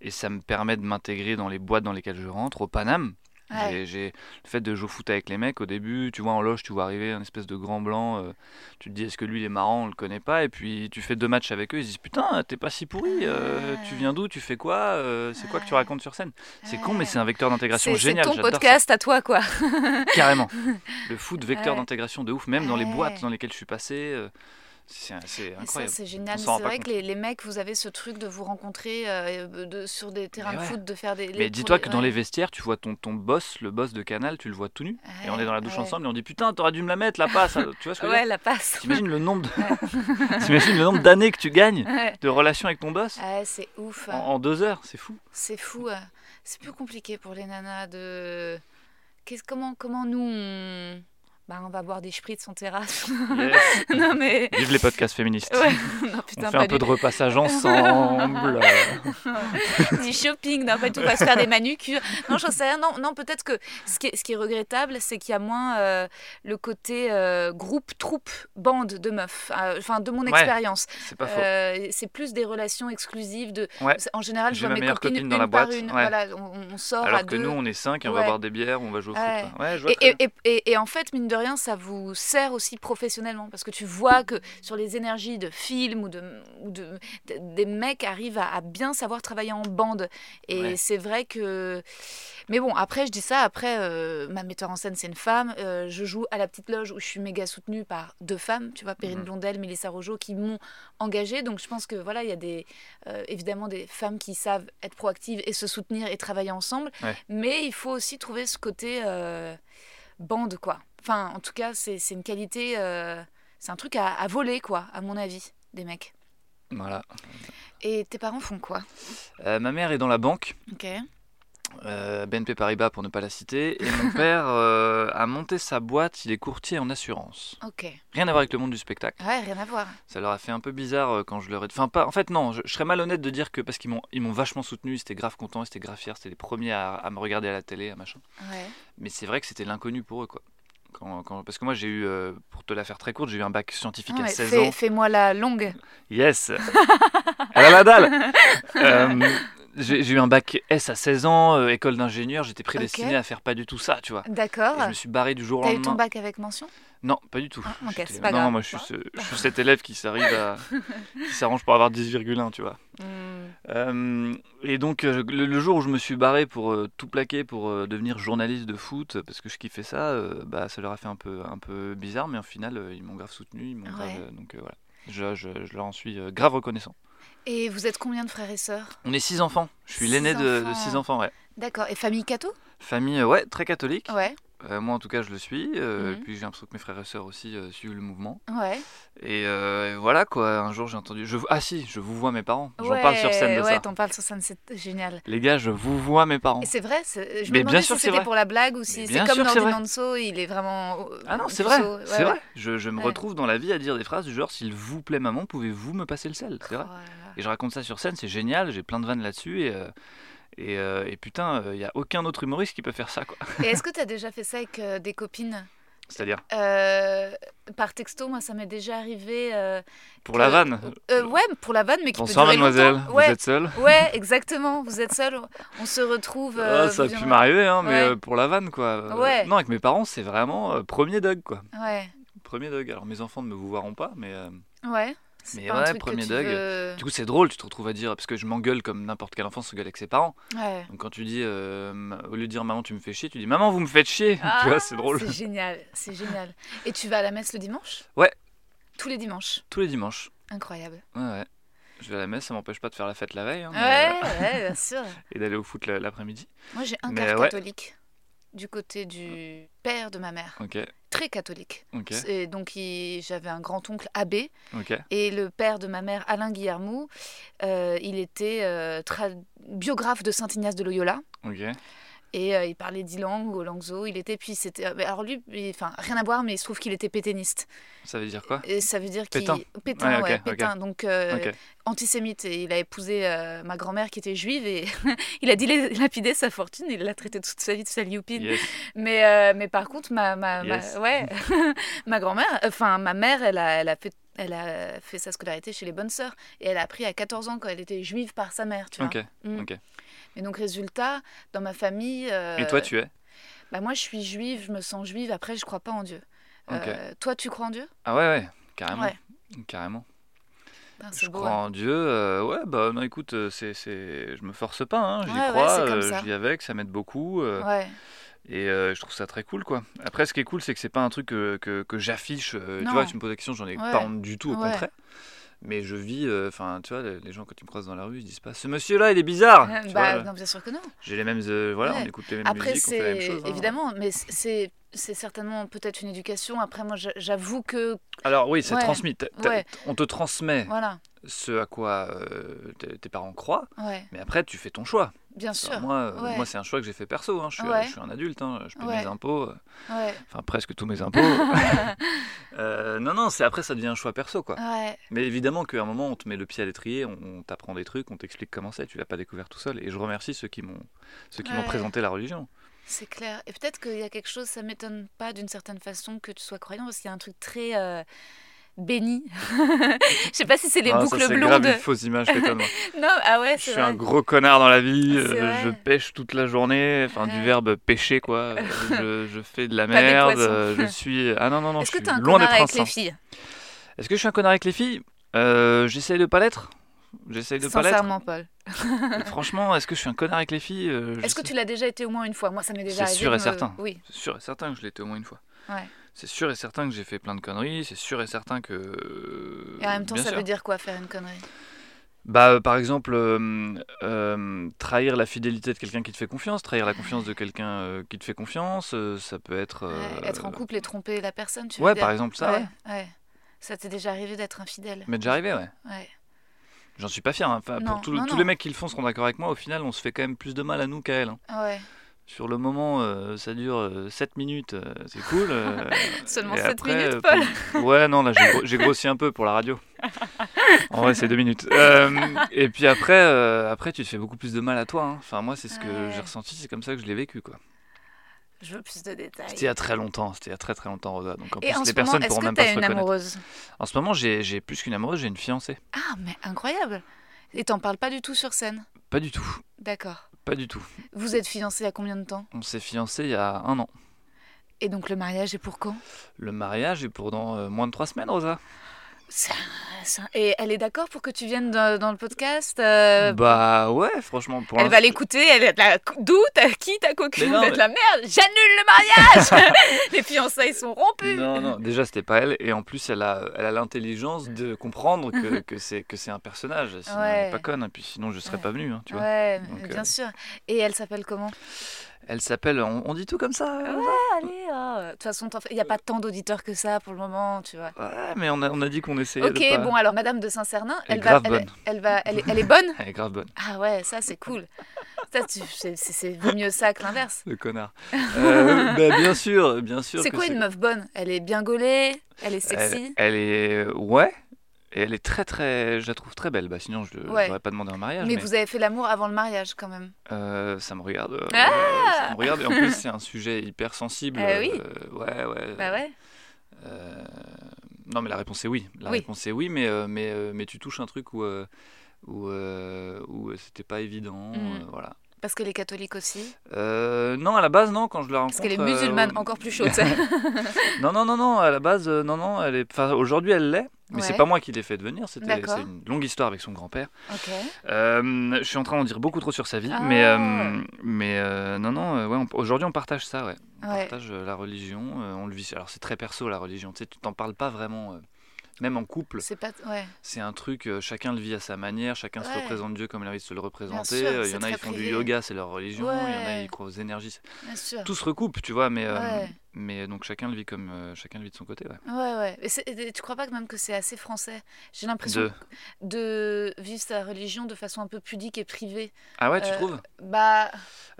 S4: et ça me permet de m'intégrer dans les boîtes dans lesquelles je rentre, au Paname.
S3: Ouais.
S4: J'ai- le fait de jouer au foot avec les mecs au début, tu vois en loge, tu vois arriver un espèce de grand blanc, euh, tu te dis est-ce que lui il est marrant, on le connaît pas, et puis tu fais deux matchs avec eux, ils se disent putain t'es pas si pourri, euh, tu viens d'où, tu fais quoi, euh, c'est quoi que tu racontes sur scène? C'est con mais c'est un vecteur d'intégration
S3: C'est c'est
S4: génial,
S3: ton
S4: ça.
S3: podcast à toi, quoi.
S4: Carrément. Le foot, vecteur d'intégration de ouf, même dans les boîtes dans lesquelles je suis passé. C'est incroyable.
S3: c'est génial. C'est vrai que les, les mecs, vous avez ce truc de vous rencontrer euh, de, sur des terrains de foot, de faire des. les-
S4: Mais dis-toi que dans les vestiaires, tu vois ton, ton boss, le boss de Canal, tu le vois tout nu. Et on est dans la douche ensemble et on dit putain, t'aurais dû me la mettre la passe. Tu vois ce que
S3: Ouais, la passe.
S4: T'imagines le nombre de... D'années que tu gagnes de relations avec ton boss
S3: Ouais, c'est ouf.
S4: en, en deux heures, c'est fou.
S3: C'est fou. C'est plus compliqué pour les nanas de. Comment, comment nous on. Bah, on va boire des spritz en terrasse.
S4: Yes.
S3: non mais.
S4: Vive les podcasts féministes.
S3: Ouais. Non
S4: On
S3: putain,
S4: fait
S3: pas
S4: un peu
S3: du
S4: de repassage ensemble.
S3: du shopping, non pas tout, on va se faire des manucures. Non, j'en sais rien. Non, non peut-être que ce qui est, ce qui est regrettable, c'est qu'il y a moins euh, le côté euh, groupe, troupe, bande de meufs. Euh, Enfin, de mon
S4: Ouais,
S3: expérience.
S4: c'est pas faux.
S3: Euh, c'est plus des relations exclusives. De...
S4: Ouais.
S3: En général, je vois
S4: ma
S3: mes copines
S4: copine dans
S3: une
S4: la
S3: par
S4: boîte,
S3: une.
S4: ouais.
S3: Voilà, on, on sort à
S4: Alors que
S3: deux.
S4: nous, on est cinq et on va boire des bières, on va jouer au foot.
S3: Et, et, et- et en fait, mine de rien, ça vous sert aussi professionnellement parce que tu vois que sur les énergies de films ou, de, ou de, de- des mecs arrivent à, à bien savoir travailler en bande. Et
S4: Ouais.
S3: c'est vrai que. Mais bon, après, je dis ça. Après, euh, ma metteur en scène, c'est une femme. Euh, je joue à la petite loge où je suis méga soutenue par deux femmes, tu vois, Perrine
S4: Mhm.
S3: Blondel, Mélissa Rojo, qui m'ont engagée. Donc je pense que voilà, il y a des, euh, évidemment des femmes qui savent être proactives et se soutenir et travailler ensemble.
S4: Ouais.
S3: Mais il faut aussi trouver ce côté bande, quoi. Enfin, en tout cas, c'est c'est une qualité, c'est un truc à, à voler, quoi, à mon avis, des mecs.
S4: Voilà.
S3: Et tes parents font quoi?
S4: Euh, ma mère est dans la banque,
S3: Ok.
S4: euh, BNP Paribas pour ne pas la citer, et mon père euh, a monté sa boîte, il est courtier en assurance.
S3: Ok.
S4: Rien à voir avec le monde du spectacle.
S3: Ouais, rien à voir.
S4: Ça leur a fait un peu bizarre quand je leur ai... Enfin, pas... en fait, non, je, je serais malhonnête de dire que parce qu'ils m'ont ils m'ont vachement soutenu, ils étaient grave contents, ils étaient grave fiers, c'était les premiers à, à me regarder à la télé, à machin.
S3: Ouais.
S4: Mais c'est vrai que c'était l'inconnu pour eux, quoi. Quand, quand- Parce que moi, j'ai eu, euh, pour te la faire très courte, j'ai eu un bac scientifique
S3: Ah
S4: à
S3: ouais,
S4: 16
S3: fais-
S4: ans.
S3: Fais-moi la longue.
S4: Yes Elle a la dalle Euh, J'ai eu un bac S à 16 ans, euh, école d'ingénieur, j'étais prédestiné à faire pas du tout ça, tu vois.
S3: D'accord.
S4: Je me suis barré du jour au
S3: T'as eu
S4: lendemain.
S3: ton bac avec mention?
S4: Non, pas du tout.
S3: Ah, pas
S4: non,
S3: grave.
S4: moi je suis, ce- je suis cet élève qui s'arrive à, qui s'arrange pour avoir 10,1, tu vois.
S3: Hmm.
S4: Euh, et donc euh, le, le jour où je me suis barré pour euh, tout plaquer pour euh, devenir journaliste de foot, parce que je kiffais ça, bah ça leur a fait un peu, un peu bizarre, mais au final ils m'ont grave soutenu, ils m'ont grave,
S3: Ouais.
S4: donc voilà. Je, je- je leur en suis grave reconnaissant.
S3: Et vous êtes combien de frères et sœurs?
S4: On est six enfants. Je suis l'aîné de, de six enfants, ouais.
S3: D'accord. Et famille catho?
S4: Famille, ouais, très catholique.
S3: Ouais.
S4: Euh, moi, en tout cas, je le suis. euh,
S3: Mhm.
S4: Et puis, j'ai l'impression que mes frères et sœurs aussi euh, suivent le mouvement.
S3: Ouais.
S4: Et, euh, et voilà, quoi. Un jour, j'ai entendu. Je... Ah, si, je vous vois mes parents. J'en
S3: ouais,
S4: parle sur scène de
S3: Ouais,
S4: ça.
S3: t'en parles sur scène, c'est génial.
S4: Les gars, je vous vois mes parents.
S3: C'est vrai, je
S4: Mais
S3: me
S4: bien
S3: demandais
S4: sûr
S3: si c'était pour la blague ou si
S4: Mais
S3: c'est
S4: bien
S3: comme. Nordinanso, il est vraiment.
S4: Ah non, c'est vrai.
S3: Ouais,
S4: c'est
S3: ouais.
S4: vrai. Je, je me
S3: Ouais.
S4: retrouve dans la vie à dire des phrases du genre S'il vous plaît, maman, pouvez-vous me passer le sel C'est vrai.
S3: Oh.
S4: Et je raconte ça sur scène, c'est génial. J'ai plein de vannes là-dessus. Et, euh, et, euh, et putain, il n'y a aucun autre humoriste qui peut faire ça, quoi.
S3: Et est-ce que tu as déjà fait ça avec euh, des copines?
S4: C'est-à-dire,
S3: Euh, Par texto, moi, ça m'est déjà arrivé. euh,
S4: pour
S3: que-
S4: la vanne?
S3: euh, Ouais, pour la vanne, mais qui
S4: Bonsoir,
S3: peut durer
S4: mademoiselle.
S3: longtemps.
S4: Vous
S3: Ouais,
S4: êtes seule?
S3: Ouais, exactement. Vous êtes seul. On se retrouve. euh,
S4: Ah, ça a pu m'arriver, hein, mais
S3: Ouais.
S4: euh, pour la vanne, quoi. Euh,
S3: Ouais.
S4: Non, avec mes parents, c'est vraiment euh, premier Doug, quoi.
S3: Ouais,
S4: Premier Doug. Alors, mes enfants ne me vous verront pas, mais euh,
S3: ouais.
S4: Mais ouais, premier Doug.
S3: veux-
S4: du coup, c'est drôle, tu te retrouves à dire, parce que je m'engueule comme n'importe quel enfant se gueule avec ses parents.
S3: Ouais.
S4: Donc, quand tu dis, euh, au lieu de dire maman, tu me fais chier, tu dis maman, vous me faites chier.
S3: Ah,
S4: tu vois, c'est drôle.
S3: C'est génial, c'est génial. Et tu vas à la messe le dimanche?
S4: Ouais.
S3: Tous les dimanches?
S4: Tous les dimanches.
S3: Incroyable.
S4: Ouais, ouais. Je vais à la messe, ça m'empêche pas de faire la fête la veille hein,
S3: Ouais,
S4: euh,
S3: ouais, bien sûr.
S4: et d'aller au foot la- l'après-midi.
S3: Moi, j'ai un
S4: Mais
S3: quart
S4: ouais.
S3: catholique du côté du père de ma mère. Très catholique. Et donc, j'avais un grand-oncle abbé. Et le père de ma mère, Alain Guillermou, euh, il était euh, biographe de Saint Ignace de Loyola. Et euh, il parlait dix langues, au langzo. Il était, puis c'était. euh, alors lui, il- enfin, rien à voir, mais il se trouve qu'il était pétainiste.
S4: Ça veut dire quoi?
S3: Et ça veut dire qu'il.
S4: Pétain.
S3: Pétain,
S4: Ouais,
S3: pétain. Donc, euh, antisémite. Et il a épousé euh, ma grand-mère qui était juive et il a dilapidé sa fortune. Il l'a traité toute sa vie de salioupine.
S4: Yes.
S3: Mais, mais par contre, ma, ma, ouais, ma grand-mère, enfin ma mère, elle a, elle, a fait, elle a fait sa scolarité chez les bonnes sœurs et elle a appris à 14 ans quand elle était juive par sa mère, tu vois.
S4: Ok.
S3: Mm.
S4: ok.
S3: Et donc, résultat, dans ma famille. euh,
S4: Et toi, tu es?
S3: Bah moi, je suis juive, je me sens juive. Après, je crois pas en Dieu. Euh, toi, tu crois en Dieu?
S4: Ah ouais, ouais, carrément.
S3: Ouais.
S4: Carrément.
S3: C'est
S4: Je
S3: beau,
S4: crois
S3: ouais.
S4: en Dieu. euh, ouais, bah non, écoute, c'est, c'est... je me force pas, hein, j'y
S3: Ouais,
S4: crois, je vis avec, ça m'aide beaucoup.
S3: Ouais.
S4: Et euh, je trouve ça très cool, quoi. Après, ce qui est cool, c'est que c'est pas un truc que, que, que j'affiche. euh, tu vois, tu me poses la question, j'en ai
S3: Ouais.
S4: pas honte du tout, au
S3: Ouais.
S4: contraire. Mais je vis, euh, enfin, tu vois, les gens, quand ils me croisent dans la rue, ils disent pas Ce monsieur-là, il est bizarre tu
S3: bah,
S4: vois,
S3: non, bien sûr que non.
S4: J'ai les mêmes. euh, voilà,
S3: Ouais.
S4: on écoute les mêmes
S3: Après,
S4: musiques, on fait la même chose. hein.
S3: évidemment, mais c'est c'est certainement peut-être une éducation. Après, moi, j'a- j'avoue que
S4: Alors, oui, c'est
S3: Ouais.
S4: transmis.
S3: Ouais.
S4: On te transmet
S3: voilà,
S4: ce à quoi euh, tes parents croient, mais après, tu fais ton choix.
S3: Bien sûr,
S4: moi, euh,
S3: Ouais.
S4: moi c'est un choix que j'ai fait perso. hein. Je, suis,
S3: Ouais.
S4: je suis un adulte, hein. je paye
S3: Ouais.
S4: mes impôts. euh, Enfin, presque tous mes impôts. Euh, non, non, c'est après, ça devient un choix perso, quoi. Mais évidemment qu'à un moment, on te met le pied à l'étrier, on, on t'apprend des trucs, on t'explique comment c'est, tu l'as pas découvert tout seul. Et je remercie ceux qui m'ont ceux qui m'ont
S3: Ouais.
S4: présenté la religion.
S3: c'est clair. Et peut-être qu'il y a quelque chose, ça m'étonne pas d'une certaine façon que tu sois croyant, parce qu'il y a un truc très euh, béni. Je sais pas si c'est les
S4: Ah, ça,
S3: boucles
S4: c'est grave
S3: blondes.
S4: une fausse image que moi.
S3: Non, ah ouais,
S4: Je
S3: c'est
S4: suis
S3: vrai.
S4: un gros connard dans la vie,
S3: C'est
S4: euh, je pêche toute la journée, enfin du verbe pêcher quoi. Je, je fais de la merde, euh, je suis. Ah non, non, non,
S3: Est-ce que
S4: suis
S3: t'es un
S4: loin
S3: connard avec les filles?
S4: Est-ce que je suis un connard avec les filles? Euh, J'essaye de pas l'être. J'essaye de pas l'être.
S3: Sincèrement, Paul.
S4: Mais Franchement, est-ce que je suis un connard avec les filles?
S3: Est-ce que tu l'as déjà été au moins une fois? Moi, ça m'est déjà
S4: C'est
S3: arrivé.
S4: sûr
S3: de
S4: et
S3: me-
S4: certain.
S3: Oui,
S4: C'est sûr et certain que je l'ai été au moins une fois.
S3: ouais.
S4: C'est sûr et certain que j'ai fait plein de conneries. C'est sûr et certain que.
S3: Et en même temps,
S4: Bien
S3: ça
S4: sûr.
S3: veut dire quoi faire une connerie?
S4: Bah, euh, par exemple, euh, euh, trahir la fidélité de quelqu'un qui te fait confiance, trahir la confiance de quelqu'un qui te fait confiance, ça peut être.
S3: Ouais, Être en couple et tromper la personne, tu veux
S4: Ouais, par exemple, ça, ouais.
S3: Ça t'est déjà arrivé d'être infidèle?
S4: Mais déjà arrivé, ouais.
S3: Ouais.
S4: J'en suis pas fier. hein. Enfin,
S3: Non,
S4: pour tout-
S3: non,
S4: tous
S3: non.
S4: les mecs qui le font seront d'accord avec moi. Au final, on se fait quand même plus de mal à nous qu'à elles. hein.
S3: Ouais.
S4: Sur le moment, euh, ça dure 7 minutes, euh, c'est cool. euh,
S3: Seulement
S4: et
S3: 7
S4: après,
S3: minutes,
S4: euh,
S3: Paul.
S4: Ouais, non, là, j'ai gro- j'ai grossi un peu pour la radio. En vrai, c'est 2 minutes. Euh, et puis après, euh, après, tu te fais beaucoup plus de mal à toi. hein. Enfin, moi, c'est ce que
S3: Ouais.
S4: j'ai ressenti, c'est comme ça que je l'ai vécu, quoi.
S3: Je veux plus de détails.
S4: C'était il y a très longtemps, c'était il y a très très longtemps, Rosa. Donc en
S3: Et
S4: plus,
S3: en
S4: les
S3: ce moment,
S4: personnes
S3: est-ce
S4: pourront
S3: que
S4: même pas se
S3: une
S4: reconnaître.
S3: amoureuse?
S4: En ce moment, j'ai j'ai plus qu'une amoureuse, j'ai une fiancée.
S3: Ah, mais incroyable Et t'en parles pas du tout sur scène?
S4: Pas du tout,
S3: D'accord.
S4: Pas du tout.
S3: Vous êtes fiancés à combien de temps?
S4: On s'est fiancés il y a un an.
S3: Et donc le mariage est pour quand?
S4: Le mariage est pour dans euh, moins de 3 semaines, Rosa.
S3: Ça- ça- Et elle est d'accord pour que tu viennes dans, dans le podcast euh,
S4: Bah ouais, franchement, pour
S3: Elle va l'écouter, elle est là. D'où T'as qui ta coquine
S4: Mais
S3: Vous êtes
S4: mais-
S3: la merde J'annule le mariage Les fiançailles sont rompues
S4: Non, non, déjà c'était pas elle, et en plus elle a, elle a l'intelligence de comprendre que, que c'est que c'est un personnage. Sinon elle est pas conne, et puis sinon je serais
S3: Ouais.
S4: pas venu, hein, tu vois.
S3: Ouais,
S4: Donc,
S3: bien
S4: euh,
S3: sûr. Et elle s'appelle comment?
S4: Elle s'appelle, on, on dit tout comme ça. euh,
S3: Allez, oh. de toute façon, il n'y a pas tant d'auditeurs que ça pour le moment, tu vois.
S4: Ouais, mais on a, on a dit qu'on essayait
S3: Ok,
S4: de pas.
S3: bon alors Madame de Saint-Cernin,
S4: Elle
S3: va, elle,
S4: bonne.
S3: elle va, elle, est- elle est bonne.
S4: Elle est grave bonne,
S3: Ah ouais, ça c'est cool. C'est, mieux ça que l'inverse.
S4: le connard. Euh, bah, bien sûr, bien sûr.
S3: C'est quoi une meuf bonne? Elle est bien gaulée, elle est
S4: elle,
S3: sexy.
S4: elle est, ouais, et elle est très très, je la trouve très belle. Bah sinon je
S3: Ouais.
S4: n'aurais pas demandé un mariage.
S3: mais,
S4: mais-
S3: vous avez fait l'amour avant le mariage quand même.
S4: Euh, ça me regarde. euh,
S3: Ah
S4: ça me regarde. Et en plus, c'est un sujet hyper sensible.
S3: Oui.
S4: euh, ouais, ouais.
S3: Bah ouais.
S4: Euh, non, mais la réponse est oui. La
S3: Oui.
S4: réponse est oui, mais, mais, mais tu touches un truc où, où, où c'était pas évident. Euh, voilà.
S3: Parce qu'elle est catholique aussi.
S4: Euh, non, à la base, non, quand je la rencontre.
S3: Parce qu'elle est
S4: euh,
S3: musulmane, encore plus chaude.
S4: non, non, non, non, à la base, euh, non, non, elle est. Enfin, aujourd'hui, elle l'est, mais c'est
S3: Ouais.
S4: pas moi qui l'ai fait devenir. C'était c'est une longue histoire avec son grand-père.
S3: ok.
S4: Euh, je suis en train d'en dire beaucoup trop sur sa vie,
S3: Ah.
S4: mais, euh, mais euh, non, non, euh, ouais, aujourd'hui on partage ça, ouais. On
S3: Ouais.
S4: partage euh, la religion, euh, on le vit. Alors c'est très perso la religion, tu sais, tu t'en parles pas vraiment, euh, même en couple,
S3: C'est pas. Ouais.
S4: c'est un truc, euh, chacun le vit à sa manière, chacun se représente Dieu comme il a envie de se le représenter.
S3: sûr,
S4: Euh, Il y en a, ils font du yoga, c'est leur religion, il y en a, ils croient aux énergies.
S3: Bien sûr.
S4: Tout se recoupe, tu vois, mais, euh. Mais donc chacun le vit comme euh, chacun le vit de son côté, ouais.
S3: Ouais, ouais. Et, tu crois pas que même que c'est assez français? J'ai l'impression
S4: De-
S3: de vivre sa religion de façon un peu pudique et privée.
S4: Ah ouais, tu
S3: Euh,
S4: trouves?
S3: Bah,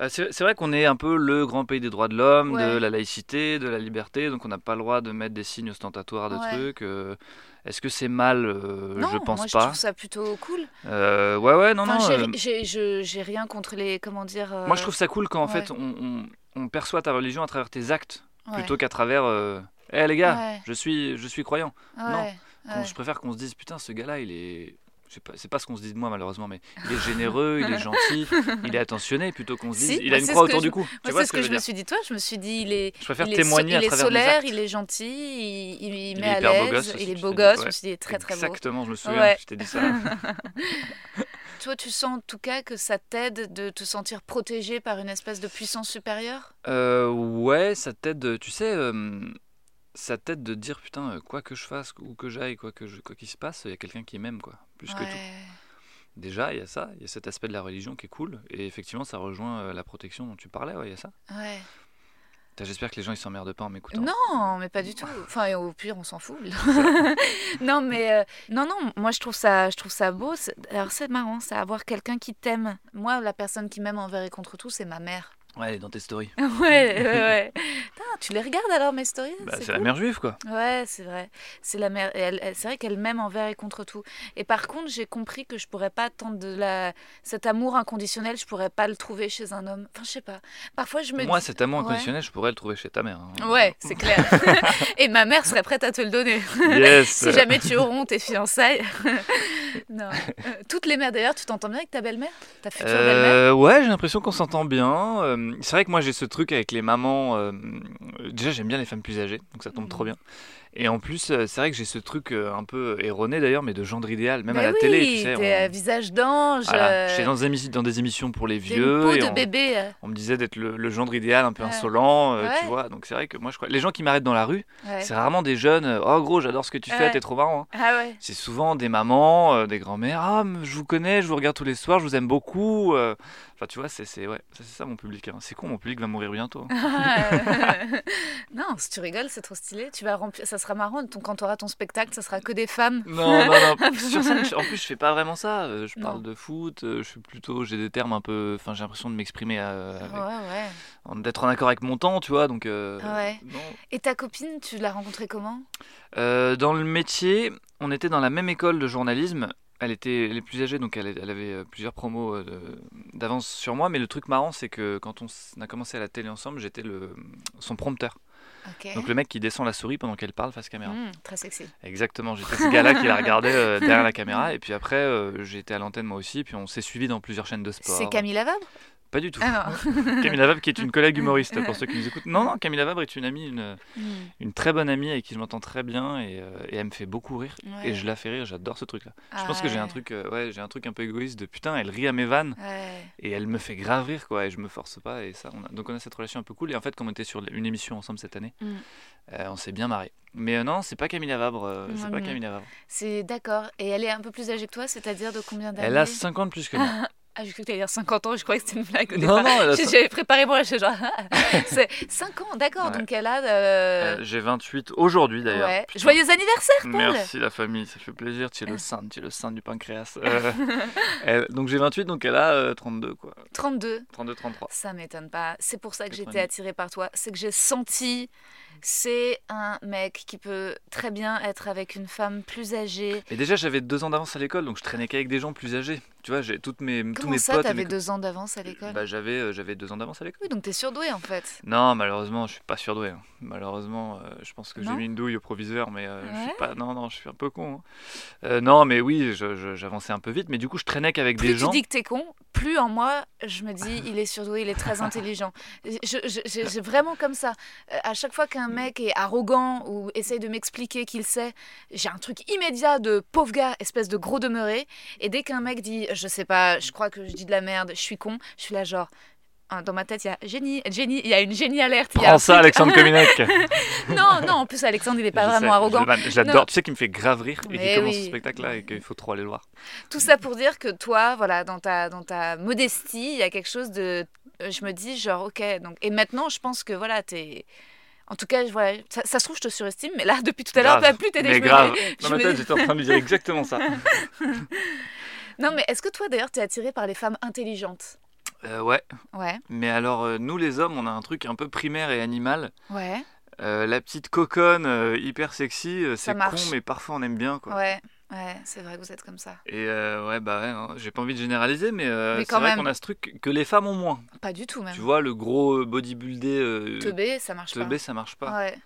S4: Euh, C'est vrai qu'on est un peu le grand pays des droits de l'homme, de la laïcité, de la liberté, donc on n'a pas le droit de mettre des signes ostentatoires de
S3: Ouais.
S4: trucs. euh, Est-ce que c'est mal? Euh,
S3: non,
S4: Je pense
S3: moi je
S4: pas.
S3: trouve ça plutôt cool.
S4: Euh, ouais, ouais, non,
S3: Enfin,
S4: non.
S3: j'ai,
S4: euh,
S3: je- rien contre les. Comment dire euh,
S4: Moi, je trouve ça cool quand en
S3: ouais.
S4: fait on, on- on perçoit ta religion à travers tes actes
S3: ouais,
S4: plutôt qu'à travers. euh, Eh les gars,
S3: Ouais.
S4: je suis, je suis croyant. non. Je préfère qu'on se dise putain, ce gars-là, il est. C'est pas ce qu'on se dit de moi malheureusement, mais il est généreux, il est gentil, il est attentionné plutôt qu'on se dise
S3: Si,
S4: il
S3: moi,
S4: a une croix autour
S3: je-
S4: du cou.
S3: Moi,
S4: Tu vois
S3: c'est
S4: ce que,
S3: que
S4: je
S3: me suis dit, toi, je me suis dit, il est,
S4: Je préfère
S3: il est,
S4: témoigner
S3: so-
S4: à
S3: il est
S4: travers mes
S3: solaire, il est gentil, il, il- met
S4: est
S3: à l'aise, il est beau gosse, je me suis dit, il est très très beau.
S4: Exactement, je me souviens, je t'ai dit ça.
S3: Toi, tu sens en tout cas que ça t'aide de te sentir protégé par une espèce de puissance supérieure?
S4: Euh, ouais, ça t'aide, tu sais, euh, ça t'aide de dire putain, euh, quoi que je fasse, où que j'aille, quoi que je, quoi qu'il se passe, il y a quelqu'un qui m'aime, quoi, plus que tout. Déjà, il y a ça, il y a cet aspect de la religion qui est cool, et effectivement, ça rejoint la protection dont tu parlais, ouais, il y a ça.
S3: Ouais.
S4: J'espère que les gens ils s'emmerdent pas en m'écoutant.
S3: Non, mais pas du tout. Enfin, au pire, on s'en fout. non, mais euh, non, non. Moi, je trouve ça, je trouve ça beau. C'est- Alors, c'est marrant, ça, avoir quelqu'un qui t'aime. Moi, la personne qui m'aime envers et contre tout, c'est ma mère.
S4: Ouais, dans tes stories.
S3: ouais, ouais, ouais. Tu les regardes alors mes stories
S4: Bah,
S3: C'est
S4: c'est la
S3: cool.
S4: mère juive, quoi.
S3: Ouais, c'est vrai. C'est la mère. c'est vrai qu'elle m'aime envers et contre tout. Et par contre, j'ai compris que je pourrais pas tendre de la cet amour inconditionnel. Je pourrais pas le trouver chez un homme. Enfin, je sais pas. Parfois, je me
S4: Moi,
S3: dis.
S4: cet amour
S3: Ouais.
S4: inconditionnel, je pourrais le trouver chez ta mère. hein.
S3: Ouais, c'est clair. et ma mère serait prête à te le donner.
S4: Yes.
S3: si jamais tu romps tes fiançailles. non. Euh, toutes les mères d'ailleurs, tu t'entends bien avec ta belle-mère? Ta future belle-mère?
S4: Euh, ouais, j'ai l'impression qu'on s'entend bien. Euh, c'est vrai que moi j'ai ce truc avec les mamans. euh, déjà, j'aime bien les femmes plus âgées, donc ça tombe trop
S3: Mhm.
S4: bien. Et en plus, euh, c'est vrai que j'ai ce truc euh, un peu erroné d'ailleurs, mais de gendre idéal, même à la télé, tu sais.
S3: t'es
S4: on-
S3: visage d'ange.
S4: Voilà, j'étais dans, des émissions- dans des émissions pour les
S3: t'es une
S4: vieux.
S3: peau
S4: et
S3: de
S4: on,
S3: bébé.
S4: on me disait d'être le, le gendre idéal, un peu
S3: Ouais.
S4: insolent,
S3: Ouais.
S4: tu vois. Donc c'est vrai que moi je crois. Les gens qui m'arrêtent dans la rue,
S3: Ouais.
S4: c'est rarement des jeunes. oh gros, j'adore ce que tu fais, t'es trop marrant. hein.
S3: Ah ouais.
S4: C'est souvent des mamans, euh, des grands-mères. Ah, je vous connais, je vous regarde tous les soirs, je vous aime beaucoup. euh. Enfin, tu vois, c'est ouais, ça, mon public. hein. C'est con, mon public va mourir bientôt.
S3: Euh, non, si tu rigoles, c'est trop stylé. Tu vas remplir, ça sera marrant. Ton, quand tu auras ton spectacle, ça sera que des femmes.
S4: non, non, non. Sur scène, je- en plus, je fais pas vraiment ça. euh, Je parle
S3: Non.
S4: de foot, euh, je suis plutôt. J'ai des termes un peu. Enfin, j'ai l'impression de m'exprimer, euh, avec-
S3: Ouais, ouais.
S4: d'être en accord avec mon temps, tu vois. Donc, euh,
S3: Ouais.
S4: non.
S3: Et ta copine, tu l'as rencontrée comment?
S4: Euh, dans le métier, on était dans la même école de journalisme. Elle était est plus âgée, donc elle, elle avait euh, plusieurs promos euh, d'avance sur moi. Mais le truc marrant, c'est que quand on a commencé à la télé ensemble, j'étais le, son prompteur. Donc le mec qui descend la souris pendant qu'elle parle face caméra.
S3: Mmh, très sexy.
S4: Exactement, j'étais ce gars-là qui la regardait euh, derrière la caméra. Et puis après, euh, été à l'antenne moi aussi. Puis on s'est suivi dans plusieurs chaînes de sport.
S3: C'est Camille Lavabre
S4: Pas du tout.
S3: Ah.
S4: Camille Lavabre qui est une collègue humoriste pour ceux qui nous écoutent. Non, non, Camille Lavabre est une amie, une,
S3: Mmh,
S4: une très bonne amie avec qui je m'entends très bien et, euh, et elle me fait beaucoup rire.
S3: ouais.
S4: Et je la fais rire, j'adore ce truc-là. Je pense que j'ai un truc, euh, ouais, j'ai un truc un peu égoïste de putain, elle rit à mes vannes
S3: Ouais.
S4: et elle me fait grave rire quoi, et je me force pas et ça, on a, donc on a cette relation un peu cool. Et en fait, comme on était sur une émission ensemble cette année,
S3: Mm.
S4: euh, on s'est bien marré. Mais non, c'est pas Camille Lavabre, c'est pas Camille Lavabre.
S3: C'est d'accord. Et elle est un peu plus âgée que toi, c'est-à-dire de combien d'années
S4: Elle a 50 plus que moi.
S3: Ah, j'ai cru que t'allais dire 50 ans, je croyais que c'était une blague au
S4: non,
S3: départ.
S4: non, a
S3: J'ai- J'avais préparé pour elle, genre. c'est 5 ans, d'accord.
S4: Ouais.
S3: Donc elle a. euh,
S4: Euh, J'ai 28 aujourd'hui d'ailleurs.
S3: ouais. Joyeux anniversaire, Paul
S4: Merci la famille, ça fait plaisir. Tu es le saint, tu es le saint du pancréas. Euh, elle- donc j'ai 28, donc elle a euh, 32 quoi.
S3: 32.
S4: 32-33.
S3: Ça m'étonne pas. C'est pour ça que j'étais
S4: 90.
S3: attirée par toi. C'est que j'ai senti. C'est un mec qui peut très bien être avec une femme plus âgée.
S4: Et déjà j'avais deux ans d'avance à l'école, donc je traînais qu'avec des gens plus âgés. Tu vois, j'ai toutes mes tous mes
S3: ça,
S4: potes.
S3: t'avais
S4: mes-
S3: deux ans d'avance à l'école?
S4: Bah j'avais euh, j'avais deux ans d'avance à l'école.
S3: Oui, donc t'es surdoué en fait.
S4: Non, malheureusement, je suis pas surdoué. hein. Malheureusement, euh, je pense que j'ai mis une douille au proviseur, mais euh, je suis pas. Non, non, je suis un peu con. hein. Euh, non, mais oui, j'avançais un peu vite, mais du coup, je traînais qu'avec
S3: Plus
S4: des
S3: tu
S4: gens.
S3: dis que t'es con, plus en moi, je me dis, il est surdoué, il est très intelligent. Je- je- J'ai vraiment comme ça. À chaque fois qu'un mec est arrogant ou essaye de m'expliquer qu'il sait, j'ai un truc immédiat de pauvre gars, espèce de gros demeuré. Et dès qu'un mec dit, je sais pas, je crois que je dis de la merde, je suis con, je suis là genre. Hein, Dans ma tête, il y a génie, génie, il y a une génie alerte. il y a
S4: Prends ça, Alexandre Cominec.
S3: non, non, en plus, Alexandre, il est pas
S4: Je
S3: vraiment
S4: sais,
S3: arrogant.
S4: je.
S3: Non.
S4: Tu sais qu'il me fait grave rire et qu'il commence
S3: oui.
S4: ce spectacle-là et qu'il faut trop aller le voir.
S3: Tout ça pour dire que toi, voilà, dans ta, dans ta modestie, il y a quelque chose de. euh, Je me dis, genre, ok. Donc, et maintenant, je pense que, voilà, t'es. En tout cas, voilà, ça, ça se trouve, je te surestime, mais là, depuis tout à l'heure, pas plus t'aider.
S4: Mais
S3: je
S4: grave. Dans ma tête, j'étais en train de dire exactement ça.
S3: Non, mais est-ce que toi, d'ailleurs, t'es attiré par les femmes intelligentes?
S4: Euh, ouais.
S3: Ouais,
S4: Mais alors, euh, nous les hommes, on a un truc un peu primaire et animal.
S3: ouais,
S4: Euh, la petite coconne euh, hyper sexy, euh,
S3: Ça
S4: c'est con,
S3: marche.
S4: mais parfois on aime bien quoi.
S3: ouais, ouais, c'est vrai que vous êtes comme ça.
S4: Et euh, ouais, bah ouais, hein, j'ai pas envie de généraliser, mais, euh,
S3: Mais
S4: c'est
S3: quand
S4: vrai
S3: même.
S4: qu'on a ce truc que les femmes ont moins.
S3: Pas du tout, même.
S4: Tu vois, le gros euh, bodybuildé, euh,
S3: Teubé, ça march
S4: teubé, ça marche pas.
S3: Ouais.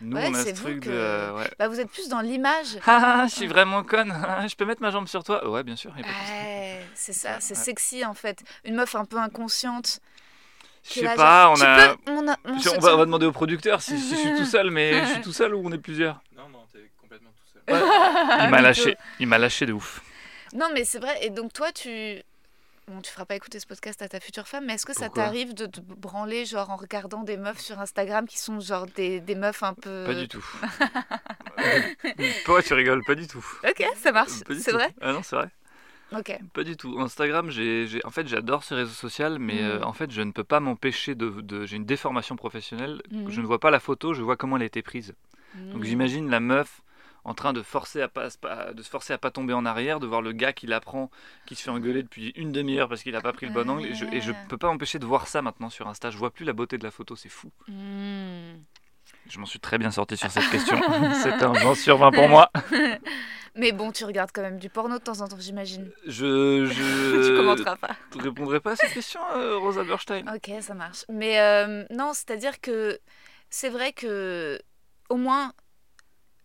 S4: Nous,
S3: Ouais,
S4: on a ce truc
S3: que-
S4: de. euh, ouais.
S3: Bah, vous êtes plus dans l'image.
S4: Ah, je suis vraiment conne. je peux mettre ma jambe sur toi? Ouais, bien sûr.
S3: Ouais, c'est ça, c'est
S4: Ouais.
S3: sexy en fait. Une meuf un peu inconsciente.
S4: Je sais
S3: là,
S4: pas, on a.
S3: peux- on a- on
S4: Je-
S3: se
S4: on, va, on va demander au producteur si, si je suis tout seul, mais je suis tout seul ou on est plusieurs?
S5: Non, non, t'es complètement tout seul.
S4: Il m'a lâché. Il m'a lâché de ouf.
S3: Non, mais c'est vrai. Et donc, toi, tu. Bon, tu feras pas écouter ce podcast à ta future femme, mais est-ce que ça t'arrive de te branler, genre, en regardant des meufs sur Instagram qui sont, genre, des, des meufs un peu.
S4: Pas du tout. Pourquoi tu rigoles Pas du tout.
S3: Ok, ça marche. C'est vrai
S4: Ah non, c'est vrai.
S3: Ok.
S4: Pas du tout. Instagram, j'ai, en fait, j'adore ce réseau social, mais
S3: Mm.
S4: euh, en fait, je ne peux pas m'empêcher de, de- J'ai une déformation professionnelle.
S3: Mhm.
S4: Je ne vois pas la photo, je vois comment elle a été prise. Donc
S3: Mm.
S4: j'imagine la meuf en train de forcer à pas, de se forcer à pas tomber en arrière, de voir le gars qui la prend, qui se fait engueuler depuis une demi-heure parce qu'il a pas pris le bon angle. Et je, et je peux pas m'empêcher de voir ça maintenant sur Insta. Je vois plus la beauté de la photo, c'est fou.
S3: Mm.
S4: Je m'en suis très bien sorti sur cette question. C'est un 20 sur 20 pour moi.
S3: Mais bon, tu regardes quand même du porno de temps en temps, j'imagine.
S4: Je, je
S3: tu commenteras pas.
S4: ne répondrai pas à cette question, euh, Rosa Berstein.
S3: Ok, ça marche. Mais euh, non, c'est-à-dire que c'est vrai que au moins,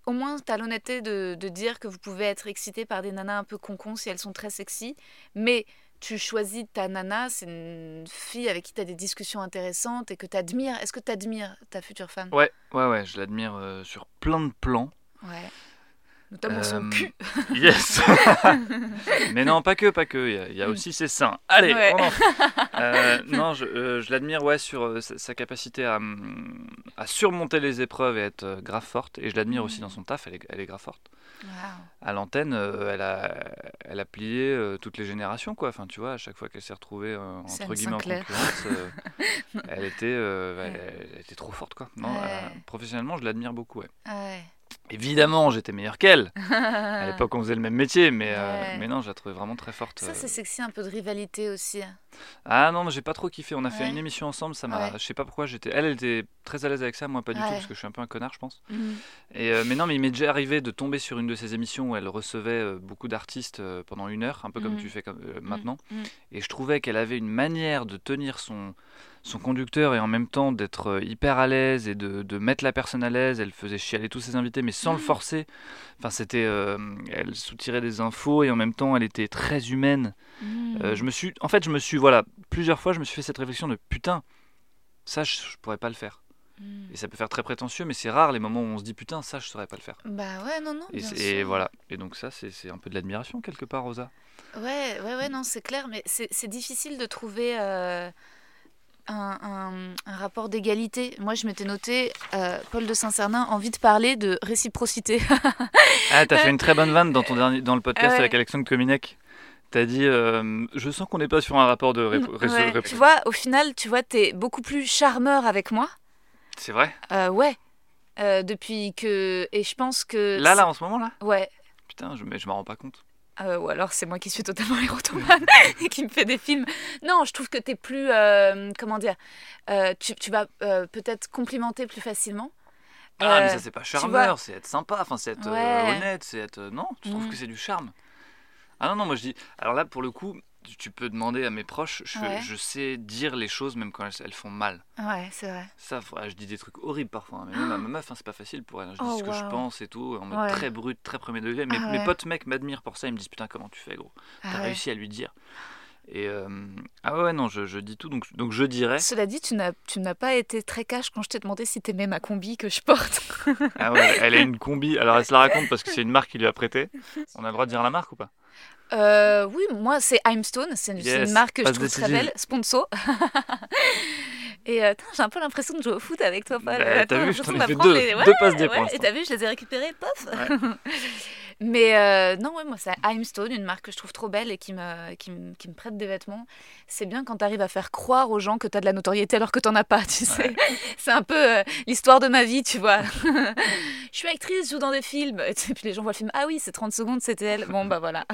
S3: au moins, t'as l'honnêteté de, de dire que vous pouvez être excité par des nanas un peu concons si elles sont très sexy, mais tu choisis ta nana, c'est une fille avec qui tu as des discussions intéressantes et que tu admires. Est-ce que tu admires ta future femme?
S4: Ouais, ouais, ouais, je l'admire euh, sur plein de plans.
S3: Ouais. Notamment son
S4: Euh,
S3: cul.
S4: Yes Mais non, pas que, pas que. Il y a- il y, a aussi ses seins. Allez,
S3: Ouais.
S4: on en- Euh, Non, je, euh, je l'admire ouais, sur euh, sa, sa capacité à, hum, à surmonter les épreuves et être grave forte. Et je l'admire aussi dans son taf, elle est, elle est grave forte.
S3: Waouh.
S4: À l'antenne, elle, a, elle a plié toutes les générations, quoi. Enfin, tu vois, à chaque fois qu'elle s'est retrouvée entre guillemets en concurrence, elle, était, elle, elle était trop forte, quoi. Non,
S3: Ouais.
S4: professionnellement, je l'admire beaucoup, ouais.
S3: Ah ouais.
S4: Évidemment, j'étais meilleur qu'elle. À l'époque, on faisait le même métier, mais, euh, mais non, je la trouvais vraiment très forte.
S3: Ça,
S4: euh.
S3: c'est sexy, un peu de rivalité aussi.
S4: Ah non, mais j'ai pas trop kiffé. On a fait une émission ensemble, ça m'a.
S3: Ouais.
S4: Je sais pas pourquoi j'étais. Elle, elle était très à l'aise avec ça, moi pas du tout, parce que je suis un peu un connard, je pense.
S3: Mhm.
S4: Et euh, mais non, mais il m'est déjà arrivé de tomber sur une de ces émissions où elle recevait euh, beaucoup d'artistes euh, pendant une heure, un peu comme
S3: Mhm.
S4: tu fais comme, euh, maintenant.
S3: Mhm.
S4: Et je trouvais qu'elle avait une manière de tenir son son conducteur et en même temps d'être euh, hyper à l'aise et de, de mettre la personne à l'aise. Elle faisait chialer tous ses invités, mais sans le
S3: Mhm.
S4: forcer. Enfin, c'était. euh, elle soutirait des infos et en même temps, elle était très humaine.
S3: Mhm.
S4: Euh, je me suis, en fait, je me suis, voilà, plusieurs fois, je me suis fait cette réflexion de putain, ça, je, je pourrais pas le faire.
S3: Mhm.
S4: Et ça peut faire très prétentieux, mais c'est rare les moments où on se dit putain, ça, je saurais pas le faire.
S3: Bah ouais, non, non.
S4: Et,
S3: bien
S4: c'est- et
S3: sûr.
S4: voilà. Et donc ça, c'est un peu de l'admiration quelque part, Rosa.
S3: Ouais, ouais, ouais, non, c'est clair, mais c'est c'est difficile de trouver euh, un, un- un rapport d'égalité. Moi, je m'étais noté, euh, Paul de Saint-Cernin, envie de parler de réciprocité.
S4: Ah, t'as fait une très bonne vanne dans ton dernier, dans le podcast
S3: Ouais.
S4: avec Alexandre Kominek. T'as dit, euh, je sens qu'on n'est pas sur un rapport de
S3: Ouais, Tu vois, au final, tu vois, t'es beaucoup plus charmeur avec moi.
S4: C'est vrai?
S3: Euh, ouais. Euh, depuis que. Et je pense que.
S4: Là, là, en ce moment là?
S3: Ouais.
S4: Putain, je, mais je m'en rends pas compte.
S3: Euh, ou alors c'est moi qui suis totalement érotomane et qui me fait des films. Non, je trouve que t'es plus. euh, comment dire euh, tu, tu vas euh, peut-être complimenter plus facilement.
S4: Ah, mais ça, c'est pas charmeur, c'est être sympa, enfin, c'est être
S3: Ouais.
S4: honnête, c'est être. non, tu trouves
S3: Mhm.
S4: que c'est du charme Ah non, non, moi je dis. Alors là, pour le coup, tu- peux demander à mes proches, je,
S3: Ouais.
S4: je sais dire les choses même quand elles, elles font mal.
S3: Ouais, c'est vrai.
S4: Ça, ouais, je dis des trucs horribles parfois. hein, Mais même à ma meuf, hein, c'est pas facile pour elle. hein. Je dis
S3: Oh,
S4: ce que je pense et tout, en mode
S3: Ouais.
S4: très brut, très premier degré. Mes,
S3: Ah
S4: mes
S3: ouais.
S4: potes mecs m'admirent pour ça. Ils me disent Putain, comment tu fais, gros? T'as
S3: Ah ouais.
S4: réussi à lui dire. Et euh, ah ouais, non, je, je dis tout. Donc, donc je dirais.
S3: Cela dit, tu n'as, tu n'as pas été très cash quand je t'ai demandé si t'aimais ma combi que je porte.
S4: Ah ouais, elle a une combi. Alors elle se la raconte parce que c'est une marque qui lui a prêté. On a le droit de dire la marque ou pas?
S3: Euh, oui, moi c'est Imestone, c'est
S4: Yes,
S3: une marque que je trouve très belle, sponsor. Et euh, j'ai un peu l'impression de jouer au foot avec toi, Paul.
S4: Bah, t'as vu, je t'en ai fait deux.
S3: les-
S4: Deux passes D pour
S3: ouais. Et t'as vu, je les ai récupérés, pof Mais euh, non, ouais, moi c'est Imestone, une marque que je trouve trop belle et qui me, qui me, qui me prête des vêtements. C'est bien quand t'arrives à faire croire aux gens que t'as de la notoriété alors que t'en as pas, tu sais. C'est un peu euh, l'histoire de ma vie, tu vois. je suis actrice, je joue dans des films. Et puis les gens voient le film, ah oui, c'est 30 secondes, c'était elle. Bon, bah voilà.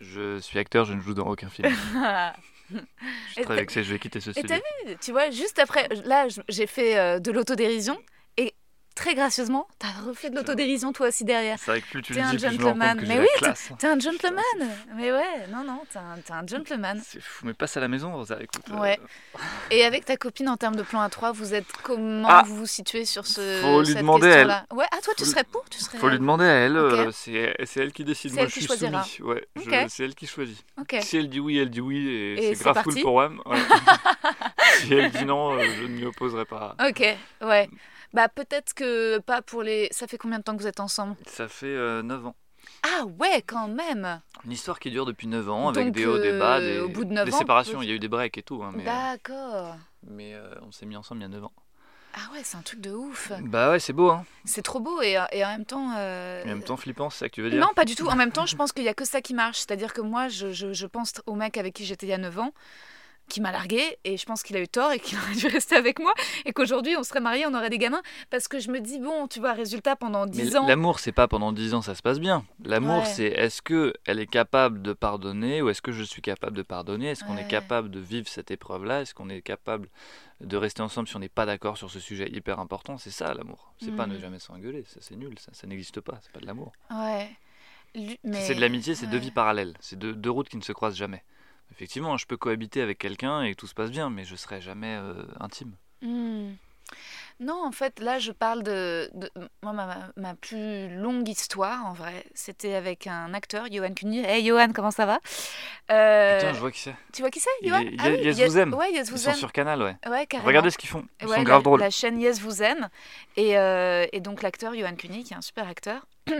S4: Je suis acteur, je ne joue dans aucun film. Je suis
S3: Et
S4: très vexé, je vais quitter ce
S3: Et
S4: studio.
S3: t'as vu, tu vois, juste après, là, j'ai fait euh, de l'autodérision et très gracieusement, t'as refait de l'autodérision toi aussi derrière.
S4: C'est vrai que plus tu
S3: T'es
S4: le
S3: un
S4: dis, plus je me rends
S3: gentleman.
S4: compte que
S3: Mais oui,
S4: la classe.
S3: T'es un gentleman Mais ouais, non, non, t'es un, t'es un gentleman.
S4: C'est fou, mais passe à la maison, Rosa, écoute. euh,
S3: Ouais. Et avec ta copine en termes de plan à 3, vous êtes comment
S4: Ah.
S3: vous vous situez sur ce
S4: Faut lui
S3: cette
S4: demander à elle.
S3: Ouais, ah toi tu
S4: Faut-
S3: serais pour tu serais
S4: Faut lui demander à elle, euh, c'est c'est elle qui décide.
S3: C'est
S4: Moi,
S3: elle
S4: je
S3: qui
S4: suis
S3: choisira.
S4: soumis. Ouais, je-
S3: Ok.
S4: c'est elle qui choisit. Si elle dit oui, elle dit oui, et,
S3: Et
S4: c'est
S3: c'est
S4: grave
S3: parti.
S4: cool pour Wam. ouais. si elle dit non, euh, je ne m'y opposerai pas.
S3: OK, ouais. Bah peut-être que pas pour les ça fait combien de temps que vous êtes ensemble?
S4: Ça fait euh, 9 ans.
S3: Ah ouais, quand même.
S4: Une histoire qui dure depuis 9 ans, avec
S3: Donc,
S4: des hauts, des bas,
S3: euh,
S4: des,
S3: au bout de
S4: des
S3: ans,
S4: séparations.
S3: peut-
S4: Il y a eu des breaks et tout, hein, mais,
S3: D'accord.
S4: mais euh, on s'est mis ensemble il y a 9 ans.
S3: Ah ouais, c'est un truc de ouf.
S4: Bah ouais, c'est beau, hein.
S3: C'est trop beau et, et en même temps euh,
S4: En même temps flippant, c'est ça que tu veux dire?
S3: Non, pas du tout. En même temps, je pense qu'il y a que ça qui marche. C'est-à-dire que moi, je, je, je pense au mec avec qui j'étais il y a 9 ans, qui m'a largué, et je pense qu'il a eu tort et qu'il aurait dû rester avec moi, et qu'aujourd'hui, on serait mariés, on aurait des gamins. Parce que je me dis, bon, tu vois, résultat, pendant
S4: Mais
S3: 10 ans.
S4: l'amour, c'est pas pendant 10 ans, ça se passe bien. L'amour,
S3: Ouais.
S4: c'est est-ce que elle est capable de pardonner ou est-ce que je suis capable de pardonner? Est-ce qu'on
S3: Ouais.
S4: est capable de vivre cette épreuve-là? Est-ce qu'on est capable de rester ensemble si on n'est pas d'accord sur ce sujet hyper important? C'est ça l'amour. C'est pas ne
S3: Mhm.
S4: jamais s'engueuler, ça c'est nul, ça, ça n'existe pas, c'est pas de l'amour.
S3: Ouais. Mais...
S4: C'est de l'amitié, c'est deux vies parallèles, c'est deux, deux routes qui ne se croisent jamais. Effectivement, je peux cohabiter avec quelqu'un et tout se passe bien, mais je serai jamais euh, intime.
S3: Hmm. Non, en fait, là, je parle de, de- moi, ma, ma- plus longue histoire, en vrai. C'était avec un acteur, Johan Cuny. Hey, Johan, comment ça va? Euh,
S4: Putain, je vois qui c'est.
S3: Tu vois qui c'est, Johan? Ah
S4: Yes-
S3: oui,
S4: Yes
S3: Yes-
S4: vous aime.
S3: Ouais, Yes
S4: Ils
S3: vous
S4: sont
S3: aime.
S4: sur Canal, ouais.
S3: Ouais.
S4: Regardez ce qu'ils font, ils
S3: Ouais,
S4: sont
S3: la-
S4: grave drôles.
S3: La chaîne Yes vous aime. Et, euh, et donc l'acteur Johan Cuny, qui est un super acteur.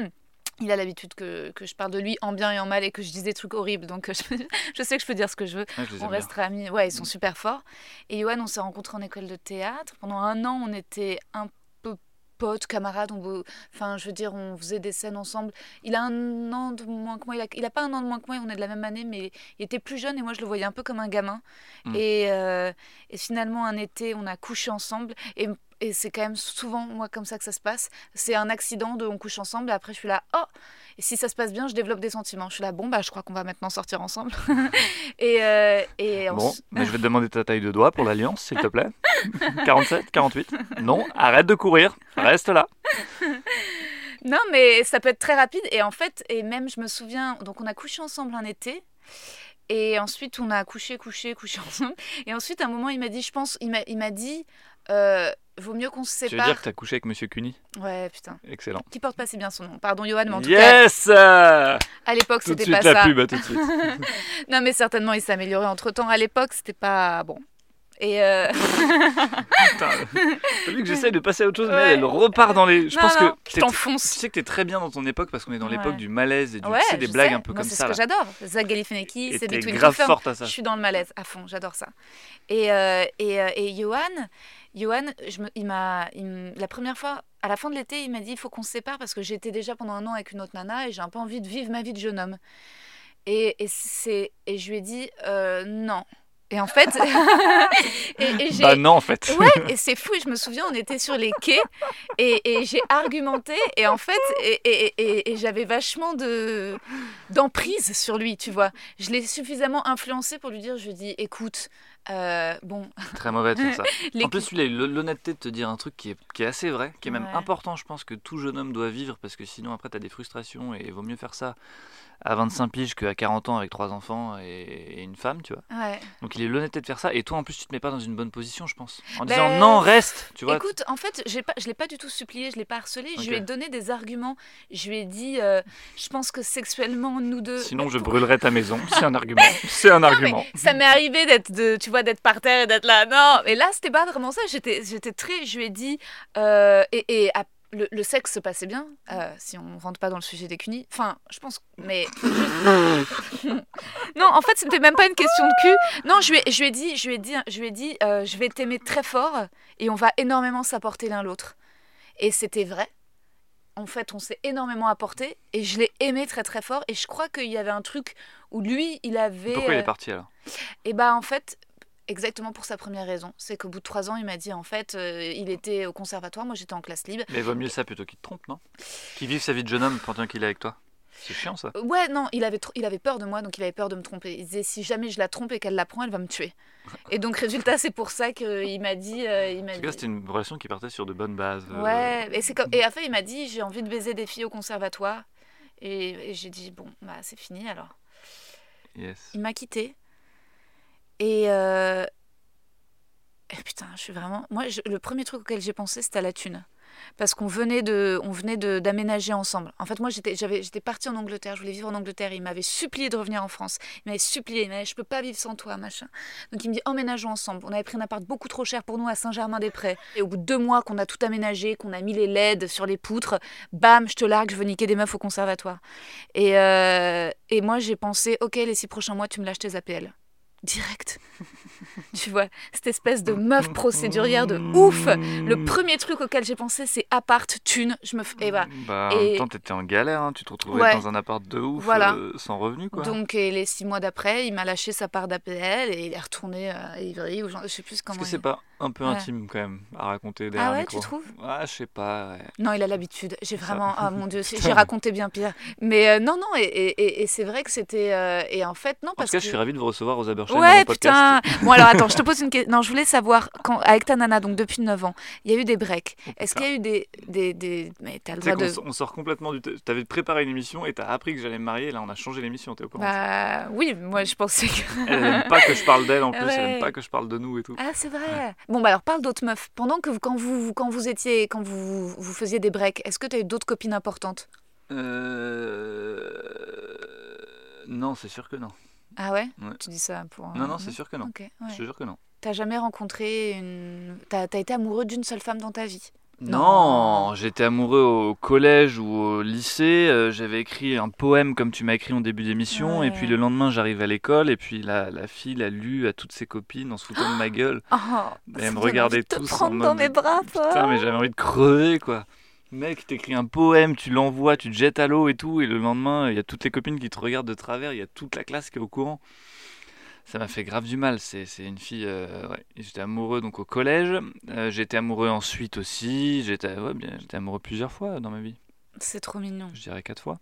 S3: Il a l'habitude que, que je parle de lui en bien et en mal et que je dise des trucs horribles. Donc je, je sais que je peux dire ce que je veux.
S4: Ouais, je
S3: On
S4: bien.
S3: restera amis. Ouais, ils sont super forts. Et Johan, on s'est rencontrés en école de théâtre. Pendant un an, on était un peu potes, camarades. On, enfin, je veux dire, on faisait des scènes ensemble. Il a un an de moins que moi. Il a, il a pas un an de moins que moi. On est de la même année, mais il était plus jeune et moi, je le voyais un peu comme un gamin.
S4: Mm.
S3: Et, euh, et finalement, un été, on a couché ensemble. Et, et c'est quand même souvent, moi, comme ça que ça se passe. C'est un accident de on couche ensemble. Et après, je suis là, oh Et si ça se passe bien, je développe des sentiments. Je suis là, bon, bah, je crois qu'on va maintenant sortir ensemble. et, euh, et on
S4: Bon, mais je vais te demander ta taille de doigt pour l'alliance, s'il te plaît. 47, 48 Non, arrête de courir, reste là.
S3: Non, mais ça peut être très rapide. Et en fait, et même, je me souviens, donc on a couché ensemble un été. Et ensuite, on a couché, couché, couché ensemble. Et ensuite, à un moment, il m'a dit, je pense, il m'a, il m'a dit, euh, vaut mieux qu'on se
S4: Tu veux
S3: sépare.
S4: dire que t'as couché avec Monsieur Cuny?
S3: Ouais, putain.
S4: Excellent.
S3: Qui porte pas si bien son nom. Pardon, Johan, mais en tout cas,
S4: Yes
S3: à l'époque,
S4: Tout de
S3: c'était
S4: suite
S3: pas
S4: la
S3: ça.
S4: pub, tout de suite.
S3: Non, mais certainement, il s'est amélioré entre temps. À l'époque, c'était pas bon. Et euh,
S4: Putain, vu que j'essaye de passer à autre chose, mais elle repart dans les... Je
S3: non,
S4: pense
S3: non,
S4: que...
S3: je t'enfonce.
S4: Tu sais que t'es très bien dans ton époque parce qu'on est dans l'époque
S3: Ouais.
S4: du malaise et du,
S3: Ouais,
S4: tu sais, des blagues
S3: sais.
S4: un peu
S3: Moi,
S4: comme
S3: c'est
S4: ça.
S3: ce
S4: là.
S3: que j'adore. Zach Galifianakis, c'est Between
S4: grave forte à ça.
S3: Je suis dans le malaise à fond, j'adore ça. Et, euh, et, euh, et Johan, Johan la première fois, à la fin de l'été, il m'a dit il faut qu'on se sépare parce que j'étais déjà pendant un an avec une autre nana et j'ai un peu envie de vivre ma vie de jeune homme. Et, et, et je lui ai dit euh, non. Et en fait, et, et j'ai,
S4: Bah non, en fait.
S3: Ouais, et c'est fou. Je me souviens, on était sur les quais et, et j'ai argumenté et en fait, et, et- et- et j'avais vachement de d'emprise sur lui, tu vois. Je l'ai suffisamment influencé pour lui dire, je lui dis, écoute, euh, bon,
S4: Très mauvais de faire ça.
S3: les
S4: En plus, celui-là, il a eu l'honnêteté de te dire un truc qui est, qui est assez vrai, qui est même
S3: Ouais.
S4: important, je pense, que tout jeune homme doit vivre, parce que sinon, après, tu as des frustrations, et il vaut mieux faire ça à 25 piges qu'à 40 ans avec trois enfants et, une femme, tu vois.
S3: ouais.
S4: Donc, il eu l'honnêteté de faire ça, et toi, en plus, tu te mets pas dans une bonne position, je pense. En
S3: Ben,
S4: disant non, reste, tu vois.
S3: Écoute, en fait, pas, je l'ai pas du tout supplié, je l'ai pas harcelé. Je lui ai donné des arguments. Je lui ai dit, euh, je pense que sexuellement, nous deux.
S4: Sinon, je
S3: pour-
S4: brûlerai ta maison. C'est un argument. C'est un
S3: Non,
S4: argument.
S3: ça m'est arrivé d'être de tu vois d'être par terre et d'être là non mais là c'était pas vraiment ça j'étais j'étais très je lui ai dit euh, et, et à- le, le sexe se passait bien euh, si on rentre pas dans le sujet des cunis enfin je pense mais non en fait c'était même pas une question de cul non je lui ai, je lui ai dit je lui ai dit je lui ai dit euh, je vais t'aimer très fort et on va énormément s'apporter l'un l'autre et c'était vrai en fait, on s'est énormément apporté et je l'ai aimé très très fort. Et je crois qu'il y avait un truc où lui, il avait.
S4: Pourquoi il
S3: euh,
S4: est parti alors?
S3: Et bah en fait, exactement pour sa première raison. C'est qu'au bout de trois ans, il m'a dit en fait, euh, il était au conservatoire, moi j'étais en classe libre.
S4: Mais vaut mieux ça plutôt qu'il te trompe, non? Qu'il vive sa vie de jeune homme pendant qu'il est avec toi. C'est chiant ça.
S3: Ouais, non, il avait, il avait peur de moi, donc il avait peur de me tromper. Il disait si jamais je la trompe et qu'elle la prend, elle va me tuer. Et donc, résultat, c'est pour ça qu'il m'a dit. euh, il m'a
S4: En tout cas, c'était une relation qui partait sur de bonnes bases. euh,
S3: Ouais, et, c'est comme... et après, il m'a dit j'ai envie de baiser des filles au conservatoire. Et, et j'ai dit bon, bah c'est fini alors.
S4: Yes.
S3: Il m'a quitté. Et. euh, et putain, je suis vraiment. Moi, le premier truc auquel j'ai pensé, c'était à la thune. Parce qu'on venait de, on venait d'aménager ensemble. En fait, moi, j'étais, j'avais, j'étais partie en Angleterre. Je voulais vivre en Angleterre. Il m'avait supplié de revenir en France. Il m'avait supplié. Il m'avait, je peux pas vivre sans toi, machin. Donc il me dit, emménageons ensemble. On avait pris un appart beaucoup trop cher pour nous à Saint-Germain-des-Prés. Et au bout de deux mois qu'on a tout aménagé, qu'on a mis les LED sur les poutres, bam, je te largue, je veux niquer des meufs au conservatoire. Et, euh, et moi, j'ai pensé, ok, les six prochains mois, tu me lâches tes APL. Direct. tu vois, cette espèce de meuf procédurière de ouf. Le premier truc auquel j'ai pensé, c'est appart, thune. Je me f... et voilà.
S4: Bah, en
S3: Et-
S4: même temps, t'étais en galère, hein, tu te retrouvais
S3: Ouais.
S4: dans un appart de ouf,
S3: Voilà.
S4: euh, sans revenu quoi.
S3: Donc, et les six mois d'après, il m'a lâché sa part d'APL et il est retourné à Ivry ou je sais plus
S4: Est-ce
S3: comment.
S4: que
S3: il-
S4: c'est pas un peu
S3: Ouais.
S4: intime quand même à raconter derrière
S3: Ah ouais, tu trouves?
S4: Ouais, je sais pas. ouais.
S3: Non, il a l'habitude. J'ai vraiment. Ah mon dieu, j'ai raconté bien pire. Mais euh, non, non, et, et- c'est vrai que c'était. euh, et en fait, non,
S4: En
S3: parce
S4: tout cas,
S3: que.
S4: je suis ravi de vous recevoir aux Abersham
S3: Ouais, putain. Bon, alors attends, je te pose une question. Non, je voulais savoir, quand, avec ta nana, donc depuis 9 ans, il y a eu des breaks. Est-ce qu'il y a eu des. des, des... Mais t'as le droit de.
S4: on sort complètement du. T'avais préparé une émission et t'as appris que j'allais me marier. Là, on a changé l'émission. T'es au courant
S3: Bah oui, moi je pensais que.
S4: Elle aime pas que je parle d'elle en plus. Elle
S3: Ouais.
S4: aime pas que je parle de nous et tout.
S3: Ah, c'est vrai. Bon, bah alors parle d'autres meufs. Pendant que quand vous, quand vous étiez, quand vous, vous faisiez des breaks, est-ce que tu as eu d'autres copines importantes?
S4: Euh... Non, c'est sûr que non.
S3: Ah ouais,
S4: Ouais.
S3: Tu dis ça pour.
S4: Non, non, c'est sûr que non.
S3: Ok, ouais.
S4: Je te jure que non.
S3: T'as jamais rencontré une. T'as as été amoureux d'une seule femme dans ta vie?
S4: Non,
S3: Non.
S4: j'étais amoureux au collège ou au lycée. euh, J'avais écrit un poème comme tu m'as écrit en début d'émission. Et puis le lendemain, j'arrive à l'école. Et puis la, la fille l'a lu à toutes ses copines en se foutant de ma gueule.
S3: Oh,
S4: Elle
S3: ça
S4: me regardait tous
S3: te
S4: en
S3: prendre
S4: mode
S3: dans mes bras, Paul.
S4: Putain, mais j'avais envie de crever quoi. Mec, t'écris un poème, tu l'envoies, tu te jettes à l'eau et tout. Et le lendemain, il y a toutes les copines qui te regardent de travers. Il y a toute la classe qui est au courant. Ça m'a fait grave du mal. C'est une fille. euh, ouais. J'étais amoureux donc au collège. Euh, j'étais amoureux ensuite aussi. J'étais ouais, amoureux plusieurs fois dans ma vie.
S3: C'est trop mignon.
S4: Je dirais quatre fois.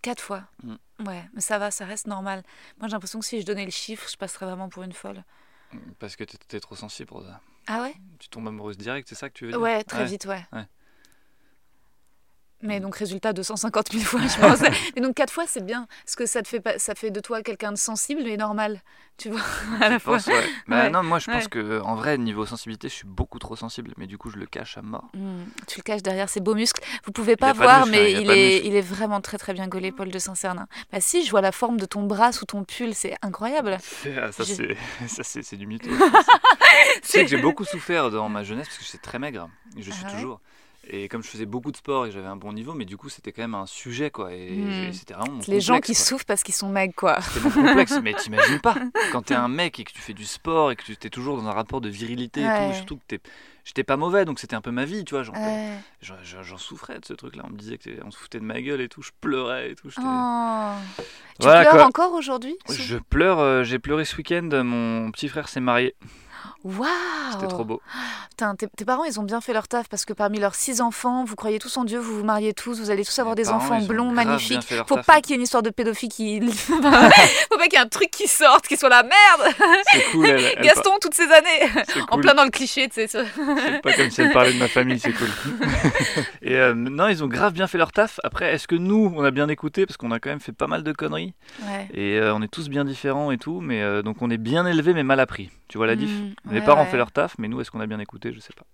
S3: Quatre fois.
S4: Mm.
S3: Ouais, mais ça va, ça reste normal. Moi, j'ai l'impression que si je donnais le chiffre, je passerais vraiment pour une folle.
S4: Parce que t'es trop sensible pour ça.
S3: Ah ouais?
S4: Tu tombes amoureuse direct, c'est ça que tu veux dire?
S3: Ouais, très vite, ouais.
S4: Ouais.
S3: Mais donc résultat 250 000 fois, je pense. mais donc quatre fois, c'est bien, parce que ça te fait pas, ça fait de toi quelqu'un de sensible mais normal, tu vois, à la
S4: Je
S3: fois.
S4: pense, ouais. Bah
S3: Ouais,
S4: non, moi je pense que en vrai, niveau sensibilité, je suis beaucoup trop sensible. Mais du coup, je le cache à mort.
S3: Hmm, tu le caches derrière ses beaux muscles. Vous pouvez pas voir,
S4: hein,
S3: mais
S4: il
S3: est, il est vraiment très très bien gaulé, Paul de Saint-Cernin. Bah si, je vois la forme de ton bras sous ton pull, c'est incroyable.
S4: Ah, ça,
S3: Je-
S4: c'est du mytho. Tu sais que j'ai beaucoup souffert dans ma jeunesse parce que j'étais très maigre. Et je suis
S3: Ah
S4: toujours. Et comme je faisais beaucoup de sport et j'avais un bon niveau, mais du coup, c'était quand même un sujet, quoi. Et
S3: Hmm.
S4: c'était vraiment mon
S3: Les gens qui
S4: quoi.
S3: souffrent parce qu'ils sont maigres, quoi.
S4: C'était mon complexe, mais t'imagines pas. Quand t'es un mec et que tu fais du sport et que tu es toujours dans un rapport de virilité et tout, surtout que t'es. J'étais pas mauvais, donc c'était un peu ma vie, tu vois. J'en
S3: Ouais.
S4: souffrais de ce truc-là. On me disait qu'on se foutait de ma gueule et tout. Je pleurais et tout.
S3: Oh. Tu pleures
S4: quoi.
S3: encore aujourd'hui
S4: Je pleure, euh, j'ai pleuré ce week-end. Mon petit frère s'est marié.
S3: Waouh
S4: C'était trop beau.
S3: Putain, tes, tes parents, ils ont bien fait leur taf parce que parmi leurs six enfants, vous croyez tous en Dieu, vous vous mariez tous, vous allez tous avoir des
S4: parents,
S3: enfants blonds, magnifiques. Faut
S4: taf,
S3: pas qu'il y ait une histoire de pédophile qui. Faut pas qu'il y ait un truc qui sorte, qui soit la merde
S4: C'est cool. Elle, elle
S3: Gaston, toutes ces années En plein dans le cliché, tu sais.
S4: C'est pas comme si elle parlait de ma famille, c'est cool. et euh, non, ils ont grave bien fait leur taf. Après, est-ce que nous, on a bien écouté? Parce qu'on a quand même fait pas mal de conneries.
S3: Ouais.
S4: Et euh, on est tous bien différents et tout. Mais euh, donc on est bien élevés, mais mal appris. Tu vois la diff
S3: Mm,
S4: Les
S3: ouais,
S4: parents ont
S3: ouais.
S4: fait leur taf, mais nous, est-ce qu'on a bien écouté? Je sais pas.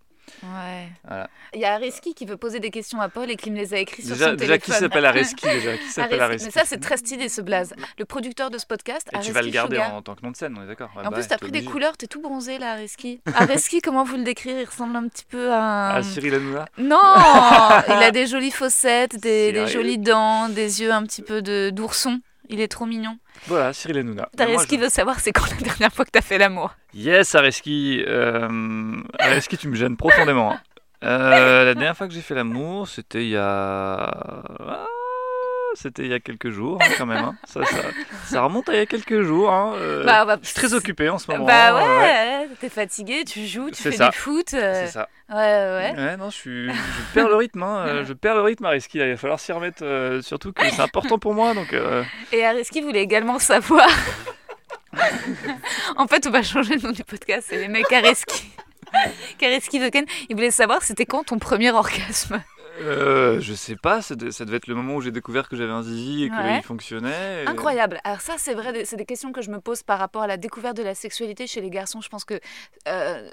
S3: Ouais.
S4: Voilà.
S3: Il y a Areski qui veut poser des questions à Paul et qui me les a écrites sur
S4: Déjà,
S3: son
S4: déjà qui
S3: téléphone.
S4: s'appelle Areski déjà? Qui s'appelle
S3: Areski.
S4: Areski?
S3: Mais ça, c'est très stylé ce blaze. Le producteur de ce podcast,
S4: Et tu vas le garder en, tant que nom de scène, on est d'accord Ouais,
S3: En
S4: bah
S3: plus, t'as pris des couleurs, t'es tout bronzé là, Areski. Areski, comment vous le décrire? Il ressemble un petit peu à.
S4: Ah, Cyril Hanouna?
S3: Non Il a des jolies fossettes, des, des jolies dents, des yeux un petit peu de d'ourson. Il est trop mignon.
S4: Voilà, Cyril Hanouna. Mais moi,
S3: Areski
S4: je-
S3: veut savoir c'est quand la dernière fois que t'as fait l'amour.
S4: Yes, Areski. Euh... Areski, tu me gênes profondément. hein. Euh, la dernière fois que j'ai fait l'amour, c'était il y a ah, c'était il y a quelques jours hein, quand même. hein. Ça, ça, ça remonte à il y a quelques jours. hein, euh,
S3: Bah,
S4: je suis très occupé en ce moment.
S3: Bah ouais, t'es fatigué, tu joues, tu fais
S4: ça.
S3: du foot. euh,
S4: C'est ça.
S3: Ouais, ouais.
S4: Ouais, non, je, suis, je perds le rythme. hein, euh, je perds le rythme, Ariski. là, Il va falloir s'y remettre. euh, surtout que c'est important pour moi. Donc,
S3: Et Ariski voulait également savoir. en fait, on va changer le nom du podcast. C'est les mecs Ariski. Kareski Doken, il voulait savoir c'était quand ton premier orgasme
S4: euh, je sais pas, ça, de- ça devait être le moment où j'ai découvert que j'avais un zizi et qu'il
S3: Ouais.
S4: fonctionnait. et-
S3: Incroyable. Alors ça, c'est vrai, c'est des questions que je me pose par rapport à la découverte de la sexualité chez les garçons. Je pense que... euh,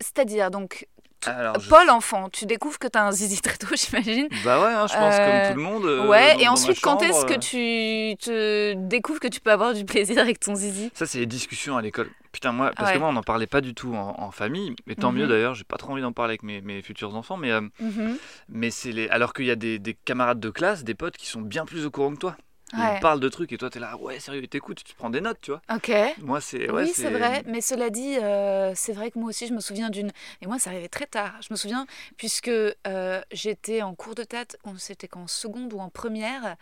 S3: C'est-à-dire, donc,
S4: Alors, je-
S3: Paul enfant, tu découvres que t'as un zizi très tôt, j'imagine.
S4: Bah ouais, hein, je pense
S3: Euh,
S4: comme tout le monde. euh,
S3: ouais,
S4: dans-
S3: et
S4: dans
S3: ensuite, quand est-ce que
S4: euh,
S3: tu te découvres que tu peux avoir du plaisir avec ton zizi?
S4: Ça, c'est les discussions à l'école. Putain, moi, parce
S3: Ouais.
S4: que moi, on n'en parlait pas du tout en, en famille. Et tant
S3: Mhm.
S4: mieux d'ailleurs, j'ai pas trop envie d'en parler avec mes, mes futurs enfants. Mais, euh,
S3: Mhm.
S4: mais c'est les. Alors qu'il y a des, des camarades de classe, des potes qui sont bien plus au courant que toi.
S3: Ouais.
S4: Ils parlent de trucs et toi, t'es là, ouais, sérieux, t'écoutes, tu prends des notes, tu vois.
S3: Ok.
S4: Moi, c'est. Ouais,
S3: oui, c'est vrai, mais cela dit, euh, c'est vrai que moi aussi, je me souviens d'une. Et moi, ça arrivait très tard. Je me souviens, puisque euh, j'étais en cours de tête, on- c'était qu'en seconde ou en première,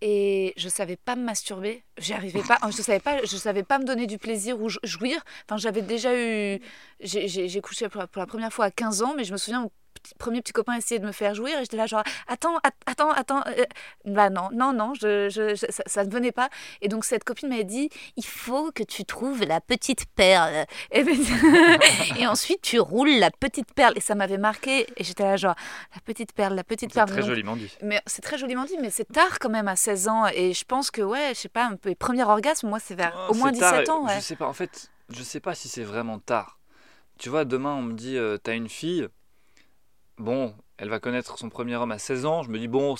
S3: et je savais pas me masturber. J'y arrivais pas. Je savais pas. Je savais pas me donner du plaisir ou jou- jouir. Enfin, j'avais déjà eu. J'ai couché pour la, pour la première fois à 15 ans, mais je me souviens. Petit- premier petit copain essayait de me faire jouir et j'étais là genre attends att- attends attends euh, bah non non non je, je- je- ça, ça ne venait pas et donc cette copine m'a dit il faut que tu trouves la petite perle. Et, ben- et ensuite, tu roules la petite perle. Et ça m'avait marqué. Et j'étais là, genre, la petite perle, la petite
S4: C'est
S3: perle.
S4: très
S3: Donc-
S4: joliment dit.
S3: Mais c'est très joliment dit, mais c'est tard quand même à 16 ans. Et je pense que, ouais, je sais pas, un peu les premiers orgasmes, moi, c'est vers au moins
S4: c'est tard,
S3: 17 ans.
S4: Je
S3: Ouais.
S4: sais pas, en fait, je sais pas si c'est vraiment tard. Tu vois, demain, on me dit, euh, t'as une fille. Bon, elle va connaître son premier homme à 16 ans. Je me dis, bon,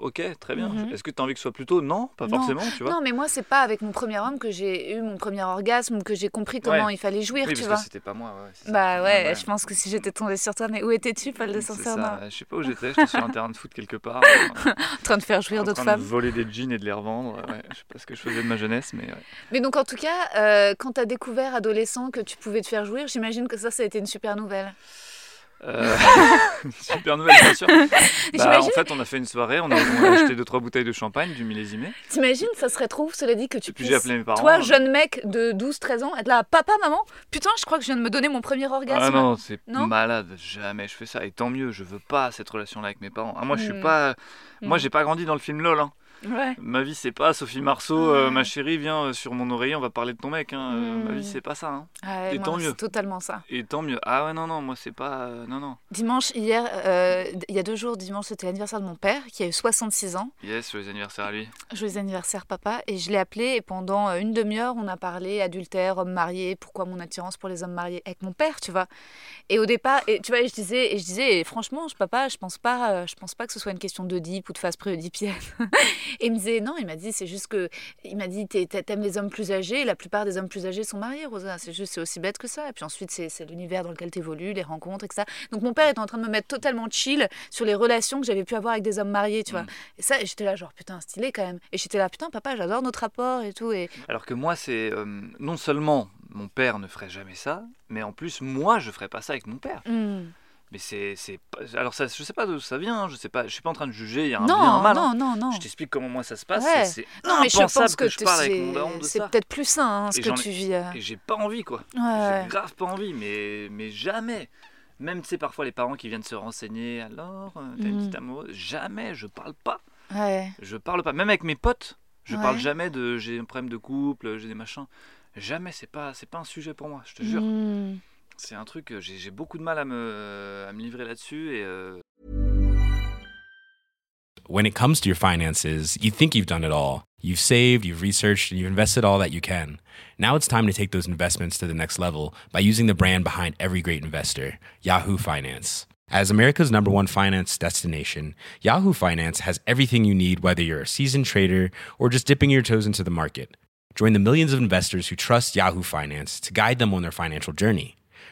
S4: ok, très bien.
S3: Mhm.
S4: Est-ce que t'as envie que ce soit plus tôt? Non, pas
S3: Non.
S4: forcément, tu vois.
S3: Non, mais moi, c'est pas avec mon premier homme que j'ai eu mon premier orgasme, que j'ai compris comment
S4: Ouais.
S3: il fallait jouir,
S4: oui,
S3: tu
S4: parce
S3: vois.
S4: c'était pas moi. Ouais, c'est ça.
S3: Bah ouais,
S4: Ouais,
S3: je pense que si j'étais tombée sur toi, mais où étais-tu, Paul de
S4: ça, Je sais pas où j'étais, j'étais sur un terrain de foot quelque part. euh,
S3: En train de faire jouir
S4: en
S3: d'autres
S4: train
S3: femmes.
S4: de voler des jeans et de les revendre. Je sais pas ce que je faisais de ma jeunesse, mais.
S3: Mais donc, en tout cas, euh, quand t'as découvert adolescent que tu pouvais te faire jouir, j'imagine que ça, ça a été une super nouvelle.
S4: Euh, super nouvelle, bien sûr. Bah, en fait, on a fait une soirée, on a, on a acheté deux trois bouteilles de champagne, du millésimé.
S3: T'imagines, ça serait trop, cela dit, que tu
S4: Et puis
S3: puisses,
S4: j'ai appelé mes parents.
S3: toi, jeune mec de 12-13 ans, être là, papa, maman, putain, je crois que je viens de me donner mon premier orgasme.
S4: Ah non, c'est malade, jamais je fais ça. Et tant mieux, je veux pas cette relation-là avec mes parents. Ah, moi, je suis
S3: Hmm.
S4: pas. Moi,
S3: Hmm.
S4: j'ai pas grandi dans le film LOL. hein.
S3: Ouais.
S4: Ma vie, c'est pas Sophie Marceau, euh, ma chérie, viens euh, sur mon oreiller, on va parler de ton mec. hein. Euh, Ma
S3: Hmm.
S4: vie, c'est pas ça. hein.
S3: Ouais,
S4: Et
S3: moi,
S4: tant mieux.
S3: Totalement ça.
S4: Et tant mieux. Ah ouais, non, non, moi, c'est pas. euh, non, non.
S3: Dimanche, hier, il y a deux jours, dimanche, c'était l'anniversaire de mon père, qui a eu 66 ans.
S4: Yes, sur les anniversaires à lui.
S3: Joyeux anniversaire, papa. Et je l'ai appelé, et pendant une demi-heure, on a parlé adultère, homme marié, pourquoi mon attirance pour les hommes mariés avec mon père, tu vois. Et au départ, et, tu vois, et je disais, et je disais, et franchement, je, papa, je pense pas, je pense pas que ce soit une question d'Oedipe ou de phase pré-oedipienne. Et il me disait, non, il m'a dit, c'est juste que, il m'a dit, t'aimes les hommes plus âgés, et la plupart des hommes plus âgés sont mariés, Rosa. C'est juste, c'est aussi bête que ça. Et puis ensuite, c'est l'univers dans lequel t'évolues, les rencontres, etc. Donc mon père était en train de me mettre totalement chill sur les relations que j'avais pu avoir avec des hommes mariés, tu vois.
S4: Mm.
S3: Et ça, j'étais là, genre, putain, stylé quand même. Et j'étais là, putain, papa, j'adore notre rapport et tout. Et
S4: Alors que moi, c'est. euh, non seulement mon père ne ferait jamais ça, mais en plus, moi, je ferais pas ça avec mon père.
S3: Hmm.
S4: Mais c'est. c'est Alors, ça, je sais pas d'où ça vient, hein, je sais pas. Je suis pas en train de juger, il y a un bien,
S3: non,
S4: un mal. hein.
S3: non, non, non.
S4: Je t'explique comment moi ça se passe.
S3: Ouais.
S4: C'est
S3: Non, mais je pense que,
S4: je parle avec mon daron de
S3: c'est
S4: ça.
S3: peut-être plus sain hein, ce
S4: Et
S3: que tu vis. euh.
S4: Et j'ai pas envie, quoi.
S3: Ouais.
S4: J'ai grave pas envie, mais, mais jamais. Même, tu sais, parfois les parents qui viennent se renseigner, alors, euh, t'as une
S3: Mhm.
S4: petite amoureuse. Jamais, je parle pas.
S3: Ouais.
S4: Je parle pas. Même avec mes potes, je parle jamais de j'ai un problème de couple, j'ai des machins. Jamais, c'est pas, c'est pas un sujet pour moi, je te jure.
S3: Hmm.
S4: C'est un truc, euh, j'ai beaucoup de mal à me, à me livrer là-dessus et euh,
S6: when it comes to your finances, you think you've done it all. You've saved, you've researched, and you've invested all that you can. Now it's time to take those investments to the next level by using the brand behind every great investor, Yahoo Finance. As America's number one finance destination, Yahoo Finance has everything you need, whether you're a seasoned trader or just dipping your toes into the market. Join the millions of investors who trust Yahoo Finance to guide them on their financial journey.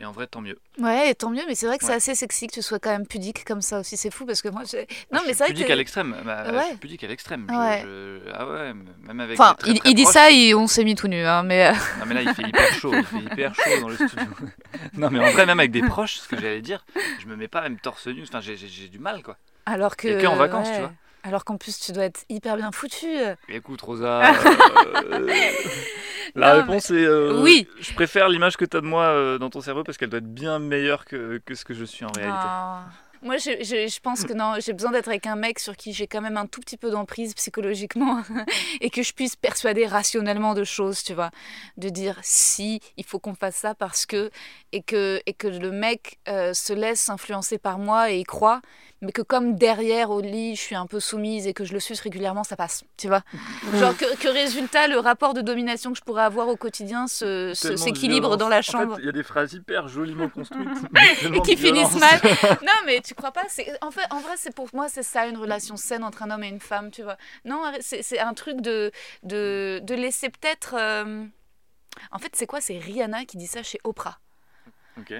S4: Et en vrai, tant mieux.
S3: Ouais, et tant mieux, mais c'est vrai que c'est assez sexy que tu sois quand même pudique comme ça aussi. C'est fou parce que moi, j'ai- non,
S4: je
S3: mais c'est vrai
S4: pudique
S3: que.
S4: à l'extrême. Bah, Je
S3: Ouais.
S4: suis pudique à l'extrême.
S3: Ouais.
S4: je- Ah ouais, même avec.
S3: Enfin,
S4: très,
S3: il,
S4: très
S3: il dit ça on s'est mis tout nu, hein, mais. euh,
S4: Non mais là il fait hyper chaud, il fait hyper chaud dans le studio. non mais en vrai même avec des proches, ce que j'allais dire, je me mets pas même torse nu, enfin j'ai- du mal quoi.
S3: Alors que.
S4: Et que en vacances, tu vois.
S3: Alors qu'en plus, tu dois être hyper bien foutu.
S4: Et écoute Rosa, euh, la
S3: Non,
S4: réponse est euh,
S3: Oui.
S4: Je préfère l'image que tu as de moi euh, dans ton cerveau parce qu'elle doit être bien meilleure que, que ce que je suis en réalité.
S3: Moi, je, je, je pense que non, j'ai besoin d'être avec un mec sur qui j'ai quand même un tout petit peu d'emprise psychologiquement et que je puisse persuader rationnellement de choses, tu vois. De dire si, il faut qu'on fasse ça parce que. Et que, et que le mec euh, se laisse influencer par moi et y croit, mais que comme derrière au lit, je suis un peu soumise et que je le suce régulièrement, ça passe, tu vois. Genre que, que résultat, le rapport de domination que je pourrais avoir au quotidien s'équilibre dans la
S4: En fait,
S3: chambre.
S4: il y a des phrases hyper joliment construites.
S3: et qui finissent mal. non, mais tu crois pas c'est En fait, en vrai, c'est pour moi, c'est ça une relation saine entre un homme et une femme, tu vois. Non, c'est c'est un truc de, de, de laisser peut-être. euh, En fait, c'est quoi C'est Rihanna qui dit ça chez Oprah.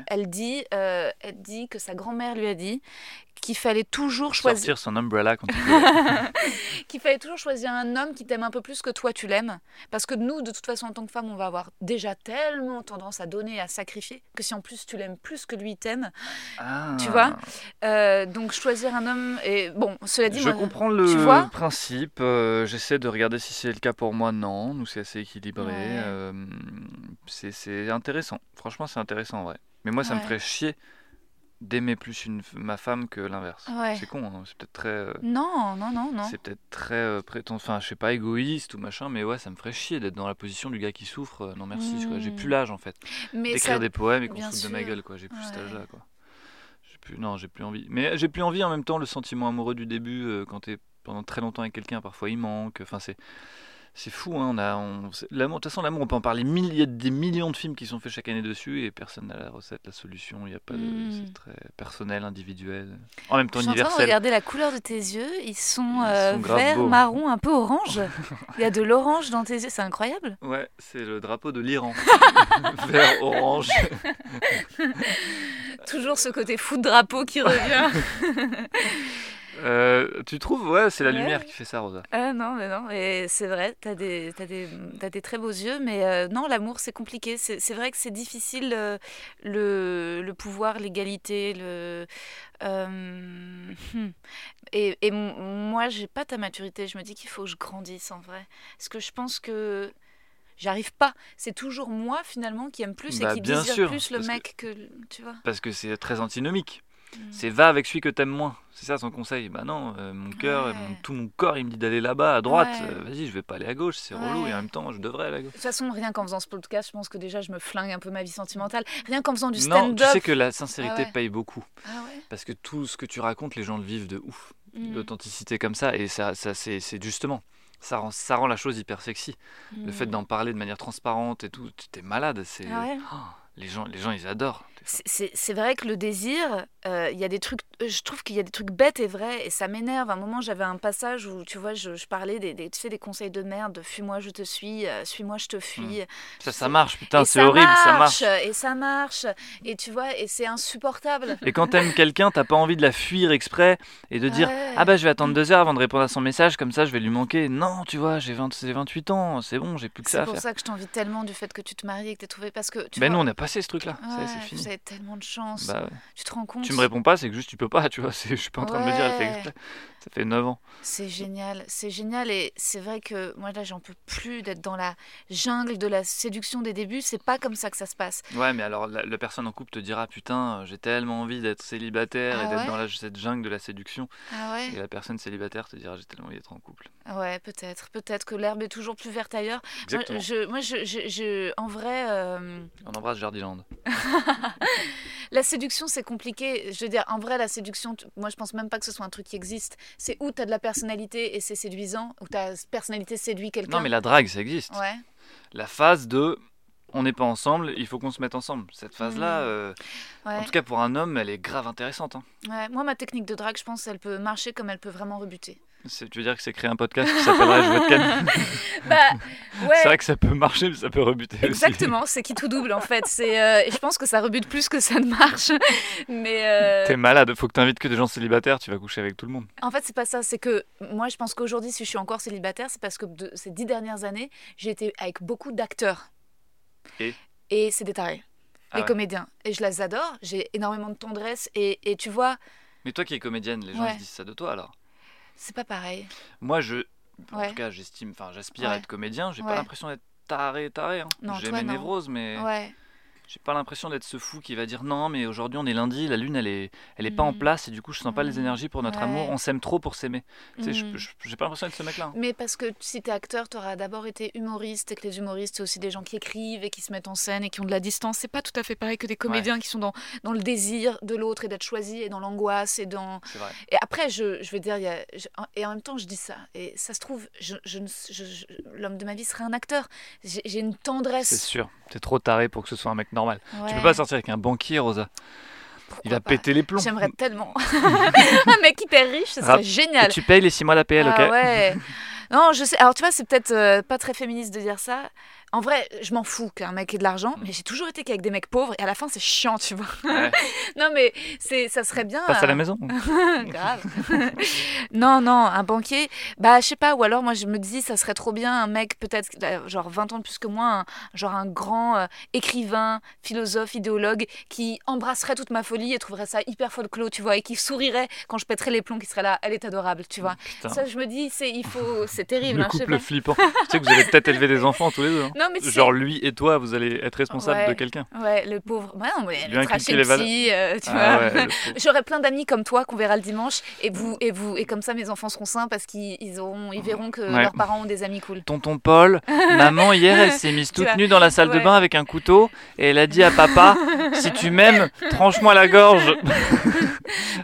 S3: Elle dit, euh, elle dit que sa grand-mère lui a dit qu'il fallait toujours choisir,
S4: Sortir son umbrella quand
S3: qu'il fallait toujours choisir un homme qui t'aime un peu plus que toi tu l'aimes, parce que nous, de toute façon, en tant que femme, on va avoir déjà tellement tendance à donner, et à sacrifier, que si en plus tu l'aimes plus que lui t'aime,
S4: Ah.
S3: Tu vois euh, donc choisir un homme et bon, cela dit,
S4: Je
S3: moi,
S4: comprends le
S3: vois
S4: principe. euh, J'essaie de regarder si c'est le cas pour moi. Non, nous c'est assez équilibré.
S3: Ouais.
S4: euh, c'est- c'est intéressant. Franchement, c'est intéressant en vrai. Mais moi, ça me ferait chier d'aimer plus une, ma femme que l'inverse.
S3: Ouais.
S4: C'est con. hein, C'est peut-être très. euh,
S3: Non, non, non, non.
S4: C'est peut-être très euh, prétend... enfin, je sais pas, égoïste ou machin, mais ouais, ça me ferait chier d'être dans la position du gars qui souffre. euh, non merci, j'ai
S3: Mm.
S4: plus l'âge en fait. D'écrire
S3: ça,
S4: des poèmes et qu'on se de ma gueule, quoi. J'ai plus cet âge-là, quoi. Plus, non, j'ai plus envie. Mais j'ai plus envie en même temps, le sentiment amoureux du début, euh, quand t'es pendant très longtemps avec quelqu'un, parfois il manque. Enfin, c'est. C'est fou, hein, on a, on, c'est- l'amour, de toute façon, l'amour, on peut en parler. Il y a des millions de films qui sont faits chaque année dessus et personne n'a la recette, la solution. Il y a pas de,
S3: Mm.
S4: c'est très personnel, individuel. En même temps
S3: je suis en train de
S4: universel.
S3: regarder la couleur de tes yeux. Ils sont,
S4: Ils
S3: euh,
S4: sont beaux.
S3: marron, un peu orange. Il y a de l'orange dans tes yeux, c'est incroyable.
S4: Ouais, c'est le drapeau de l'Iran. Vert, orange.
S3: Toujours ce côté fou de drapeau qui revient.
S4: Euh, tu trouves Ouais, c'est la
S3: Ouais.
S4: lumière qui fait ça, Rosa.
S3: Ah non, mais non, et c'est vrai, t'as des, t'as des, des très beaux yeux, mais euh, non, l'amour c'est compliqué. C'est vrai que c'est difficile euh, le, le pouvoir, l'égalité, le. euh, hmm. et, et moi, j'ai pas ta maturité. Je me dis qu'il faut que je grandisse en vrai, parce que je pense que j'arrive pas. C'est toujours moi finalement qui aime plus
S4: Bah,
S3: et qui
S4: bien
S3: désire
S4: sûr,
S3: plus le
S4: que-
S3: mec que, tu vois.
S4: Parce que c'est très antinomique.
S3: Mm.
S4: C'est va avec celui que t'aimes moins. C'est ça son conseil. Bah non, euh, mon cœur,
S3: Ouais.
S4: mon- tout mon corps, il me dit d'aller là-bas, à droite.
S3: Ouais.
S4: Euh, Vas-y, je vais pas aller à gauche, c'est relou. Et en même temps, je devrais aller à gauche.
S3: De toute façon, rien qu'en faisant ce podcast, je pense que déjà je me flingue un peu ma vie sentimentale. Rien qu'en faisant du
S4: Non, tu
S3: stand-up.
S4: sais que la sincérité
S3: Ah
S4: paye beaucoup.
S3: Ah
S4: Parce que tout ce que tu racontes, les gens le vivent de ouf.
S3: Mm.
S4: L'authenticité comme ça. Et ça, ça c'est justement. Ça rend, ça rend la chose hyper sexy. Le fait d'en parler de manière transparente et tout, tu t'es malade. C'est
S3: Mm. Ah
S4: Oh, les gens, les gens, ils adorent.
S3: C'est- vrai que le désir, euh, il y a des trucs, euh, je trouve qu'il y a des trucs bêtes et vrais, et ça m'énerve. À un moment, j'avais un passage où, tu vois, je, je parlais des, des, tu sais, des conseils de merde, de fuis-moi, je te suis, euh, suis-moi, je te fuis.
S4: Ça, ça marche, putain, c'est horrible, ça marche.
S3: Et ça marche, et tu vois, et c'est insupportable.
S4: Et quand t'aimes quelqu'un, t'as pas envie de la fuir exprès et de dire. Ah bah je vais attendre deux heures avant de répondre à son message, comme ça je vais lui manquer. Non, tu vois, j'ai 20 j'ai 28 ans, c'est bon, j'ai plus que ça
S3: C'est pour ça que je t'envie tellement du fait que tu te maries et que t'aies trouvé, parce que, tu
S4: Ben
S3: vois,
S4: nous on a passé ce truc là, ça y est,
S3: ouais,
S4: c'est fini.
S3: Avez tellement de chance.
S4: Bah ouais.
S3: Tu te rends compte
S4: Tu me réponds pas, c'est que juste tu peux pas, tu vois. Je suis pas en train de me dire, elle fait exprès. Ça fait 9 ans.
S3: C'est génial, c'est génial et c'est vrai que moi là j'en peux plus d'être dans la jungle de la séduction des débuts, c'est pas comme ça que ça se passe.
S4: Ouais, mais alors la, la personne en couple te dira Putain, j'ai tellement envie d'être célibataire
S3: Ah
S4: et d'être
S3: ouais
S4: dans la, cette jungle de la séduction.
S3: Ah ouais
S4: Et la personne célibataire te dira J'ai tellement envie d'être en couple.
S3: Ouais, peut-être, peut-être que l'herbe est toujours plus verte ailleurs. Moi,
S4: Exactement.
S3: je, moi je, je- je- en vrai, euh,
S4: On embrasse Jardiland.
S3: la séduction c'est compliqué. Je veux dire, en vrai, la séduction, tu- moi je pense même pas que ce soit un truc qui existe. C'est où t'as de la personnalité et c'est séduisant, ou ta personnalité séduit quelqu'un.
S4: Non, mais la drague, ça existe.
S3: Ouais.
S4: La phase de On n'est pas ensemble, il faut qu'on se mette ensemble. Cette phase-là.
S3: Mm.
S4: euh,
S3: Ouais.
S4: En tout cas, pour un homme, elle est grave intéressante. hein.
S3: Ouais, moi, ma technique de drague, je pense, elle peut marcher comme elle peut vraiment rebuter.
S4: Tu veux dire que c'est créer un podcast qui s'appellerait Je veux
S3: Bah, ouais.
S4: C'est vrai que ça peut marcher, mais ça peut rebuter aussi.
S3: Exactement, c'est qui tout double en fait. C'est, euh, et je pense que ça rebute plus que ça ne marche. Mais euh,
S4: T'es malade, faut que t'invites que des gens célibataires, tu vas coucher avec tout le monde.
S3: en fait, c'est pas ça. C'est que moi, je pense qu'aujourd'hui, si je suis encore célibataire, c'est parce que de ces dix dernières années, j'ai été avec beaucoup d'acteurs.
S4: Et?
S3: Et c'est des tarés,
S4: Ah
S3: les
S4: ouais.
S3: comédiens. Et je les adore. J'ai énormément de tendresse. Et, et tu vois,
S4: Mais toi qui es comédienne, les gens
S3: Ouais.
S4: se disent ça de toi alors
S3: c'est pas pareil.
S4: Moi, je, en
S3: Ouais.
S4: tout cas, j'estime, enfin, j'aspire à être comédien. J'ai
S3: Ouais.
S4: pas l'impression d'être taré, taré. hein. J'ai mes névroses, mais
S3: Ouais.
S4: J'ai pas l'impression d'être ce fou qui va dire non, mais aujourd'hui on est lundi, la lune elle est, elle est pas en
S3: Mhm.
S4: place et du coup je sens pas les
S3: Mhm.
S4: énergies pour notre
S3: Ouais.
S4: amour. On s'aime trop pour s'aimer. Tu sais, je- j'ai pas l'impression d'être ce mec-là. hein.
S3: Mais parce que si t'es acteur, t'auras d'abord été humoriste et que les humoristes, c'est aussi des gens qui écrivent et qui se mettent en scène et qui ont de la distance. C'est pas tout à fait pareil que des comédiens qui sont dans, dans le désir de l'autre et d'être choisi et dans l'angoisse et dans.
S4: C'est vrai.
S3: Et après, je, je veux dire, y a, je- et en même temps, je dis ça. Et ça se trouve, je, je, l'homme de ma vie serait un acteur. J'ai une
S4: C'est
S3: tendresse.
S4: sûr. T'es trop taré pour que ce soit un mec normal. Tu
S3: Ouais.
S4: peux pas sortir avec un banquier, Rosa.
S3: Pourquoi
S4: Il
S3: pas
S4: péter les plombs.
S3: J'aimerais tellement. un mec hyper riche, ce serait
S4: Rap-
S3: génial.
S4: Et tu payes les 6 mois d'APL,
S3: Ah
S4: ok
S3: ouais. Non, je sais. Alors, tu vois, c'est peut-être euh, pas très féministe de dire ça. En vrai, je m'en fous qu'un mec ait de l'argent, mais j'ai toujours été qu'avec des mecs pauvres et à la fin, c'est chiant, tu vois.
S4: Ouais.
S3: non, mais c'est, ça serait bien.
S4: Passe à la
S3: euh,
S4: maison.
S3: Grave. non, non, un banquier, bah, je sais pas, ou alors moi je me dis, ça serait trop bien un mec, peut-être, genre 20 ans de plus que moi, un- genre un grand euh, écrivain, philosophe, idéologue, qui embrasserait toute ma folie et trouverait ça hyper folklore, tu vois, et qui sourirait quand je pèterais les plombs, qui serait là, elle est adorable, tu vois.
S4: Putain.
S3: Ça, je me dis, c'est, il faut, c'est terrible,
S4: Le
S3: hein, je sais
S4: couple
S3: pas.
S4: flippant. tu sais que vous allez peut-être élever des enfants tous les deux. hein.
S3: Non, mais
S4: Genre lui et toi, vous allez être responsables
S3: Ouais.
S4: de quelqu'un.
S3: Ouais, le pauvre. Ouais, non, mais le trash
S4: les
S3: psy, euh, tu
S4: Ah
S3: vois.
S4: ouais.
S3: J'aurai plein d'amis comme toi qu'on verra le dimanche et vous et vous et comme ça mes enfants seront sains parce qu'ils ils auront ils verront que leurs parents ont des amis cool.
S4: Tonton Paul, maman hier elle s'est mise toute nue dans la salle de bain avec un couteau et elle a dit à papa si tu m'aimes tranche-moi la gorge.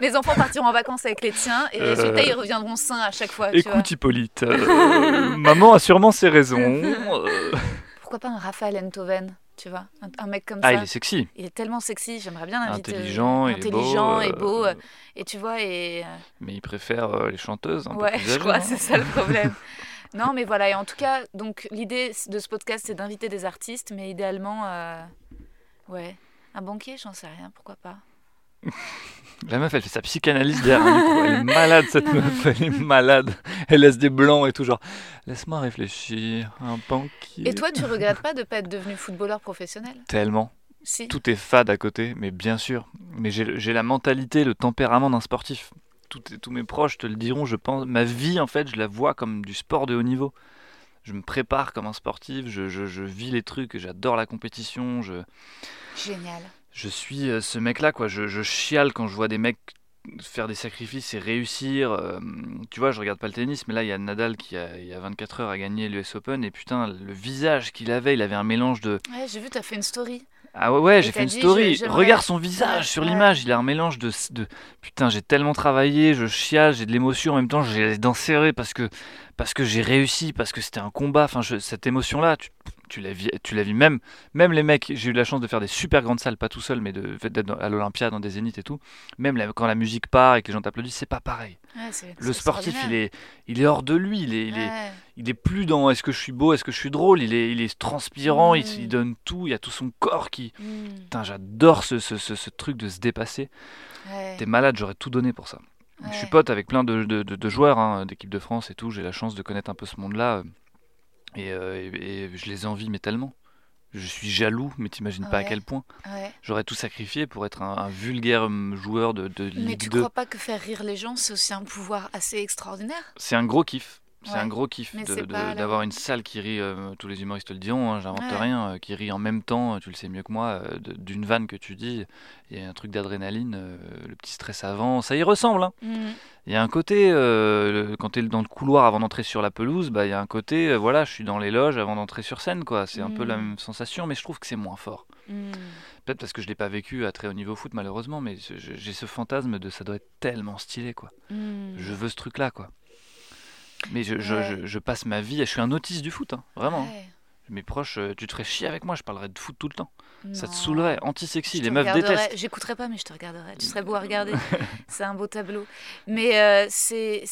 S3: Mes enfants partiront en vacances avec les tiens et
S4: Euh.
S3: résultat ils reviendront sains à chaque fois. tu vois.
S4: Écoute Hippolyte, euh, maman a sûrement ses raisons. Euh.
S3: Pourquoi pas un Raphaël Enthoven, tu vois, un, un mec comme
S4: Ah
S3: ça.
S4: il est sexy.
S3: Il est tellement sexy, j'aimerais bien l'inviter.
S4: Intelligent, il est
S3: intelligent
S4: beau,
S3: et
S4: euh,
S3: beau euh, et tu vois et euh,
S4: Mais il préfère euh, les chanteuses un
S3: Ouais,
S4: peu plus
S3: je crois,
S4: hein.
S3: c'est ça le problème. non, mais voilà, et en tout cas, donc l'idée de ce podcast, c'est d'inviter des artistes, mais idéalement, euh, ouais, un banquier, j'en sais rien, pourquoi pas.
S4: La meuf, elle fait sa psychanalyse derrière. Elle est malade, cette meuf. Elle est malade. Elle laisse des blancs et tout. Genre, laisse-moi réfléchir. Un banquier.
S3: Et toi, tu regrettes pas de pas être devenu footballeur professionnel?
S4: Tellement.
S3: Si.
S4: Tout est fade à côté, mais bien sûr. Mais j'ai j'ai la mentalité, le tempérament d'un sportif. Tout tous mes proches te le diront, je pense. Ma vie, en fait, je la vois comme du sport de haut niveau. Je me prépare comme un sportif, je, je- je vis les trucs, j'adore la compétition, je,
S3: Génial.
S4: Je suis euh, ce mec-là, quoi. Je, je chiale quand je vois des mecs faire des sacrifices et réussir. euh, tu vois, je regarde pas le tennis, mais là, il y a Nadal qui, a, il y a 24 heures, a gagné l'US Open. Et putain, le visage qu'il avait, il avait un mélange de.
S3: Ouais, j'ai vu, t'as fait une story.
S4: Ah ouais, j'ai fait une
S3: dit,
S4: story.
S3: je-
S4: Regarde son visage sur l'image, il a un mélange de, de. Putain, j'ai tellement travaillé, je chiale, j'ai de l'émotion. En même temps, j'ai les dents serrées parce que, parce que j'ai réussi, parce que c'était un combat. Enfin, je- cette émotion-là, tu, tu la vis, tu la vis même. Même les mecs, j'ai eu la chance de faire des super grandes salles, pas tout seul, mais de- d'être à l'Olympia, dans des zéniths et tout. Même la- quand la musique part et que les gens t'applaudissent, c'est pas pareil.
S3: Ouais,
S4: Le sportif, il est, il est hors de lui. Il est, il est, il est plus dans est-ce que je suis beau, est-ce que je suis drôle. Il est, il est transpirant, il,
S3: Mm.
S4: il donne tout. Il y a tout son corps qui. Putain, j'adore ce, ce, ce- ce truc de se dépasser.
S3: ouais.
S4: T'es malade, j'aurais tout donné pour ça. Je suis pote avec plein de, de- de- de joueurs hein, d'équipe de France et tout. J'ai la chance de connaître un peu ce monde-là. Euh, Et, euh, et- et je les envie, mais tellement. Je suis jaloux, mais t'imagines pas à quel point.
S3: Ouais.
S4: J'aurais tout sacrifié pour être un, un vulgaire hum, joueur de, de
S3: Mais
S4: Ligue
S3: tu
S4: 2.
S3: crois pas que faire rire les gens, c'est aussi un pouvoir assez extraordinaire?
S4: C'est un gros kiff. C'est
S3: Ouais.
S4: un gros kiff d'avoir une salle qui rit, euh, tous les humoristes te le diront, hein, j'invente
S3: Ouais.
S4: rien, euh, qui rit en même temps, tu le sais mieux que moi, euh, d'une vanne que tu dis, il y a un truc d'adrénaline, euh, le petit stress avant, ça y ressemble. hein.
S3: Hmm.
S4: Il y a un côté, euh, le- quand tu es dans le couloir avant d'entrer sur la pelouse, bah, il y a un côté, euh, voilà, je suis dans les loges avant d'entrer sur scène, quoi. C'est un peu la
S3: Mm.
S4: même sensation, mais je trouve que c'est moins fort.
S3: Hmm.
S4: Peut-être parce que je l'ai pas vécu à très haut niveau foot, malheureusement, mais j'ai ce fantasme de ça doit être tellement stylé, quoi. Je veux ce truc-là, quoi. Mais je, je-
S3: Ouais.
S4: je- je passe ma vie, je suis un autiste du foot, hein, vraiment.
S3: Ouais.
S4: Mes proches, euh, tu te ferais chier avec moi, je parlerais de foot tout le temps. Ça te saoulerait, anti-sexy, les meufs détestent.
S3: J'écouterais pas, mais je te regarderais. Tu serais beau à regarder. c'est un beau tableau. Mais euh, c'est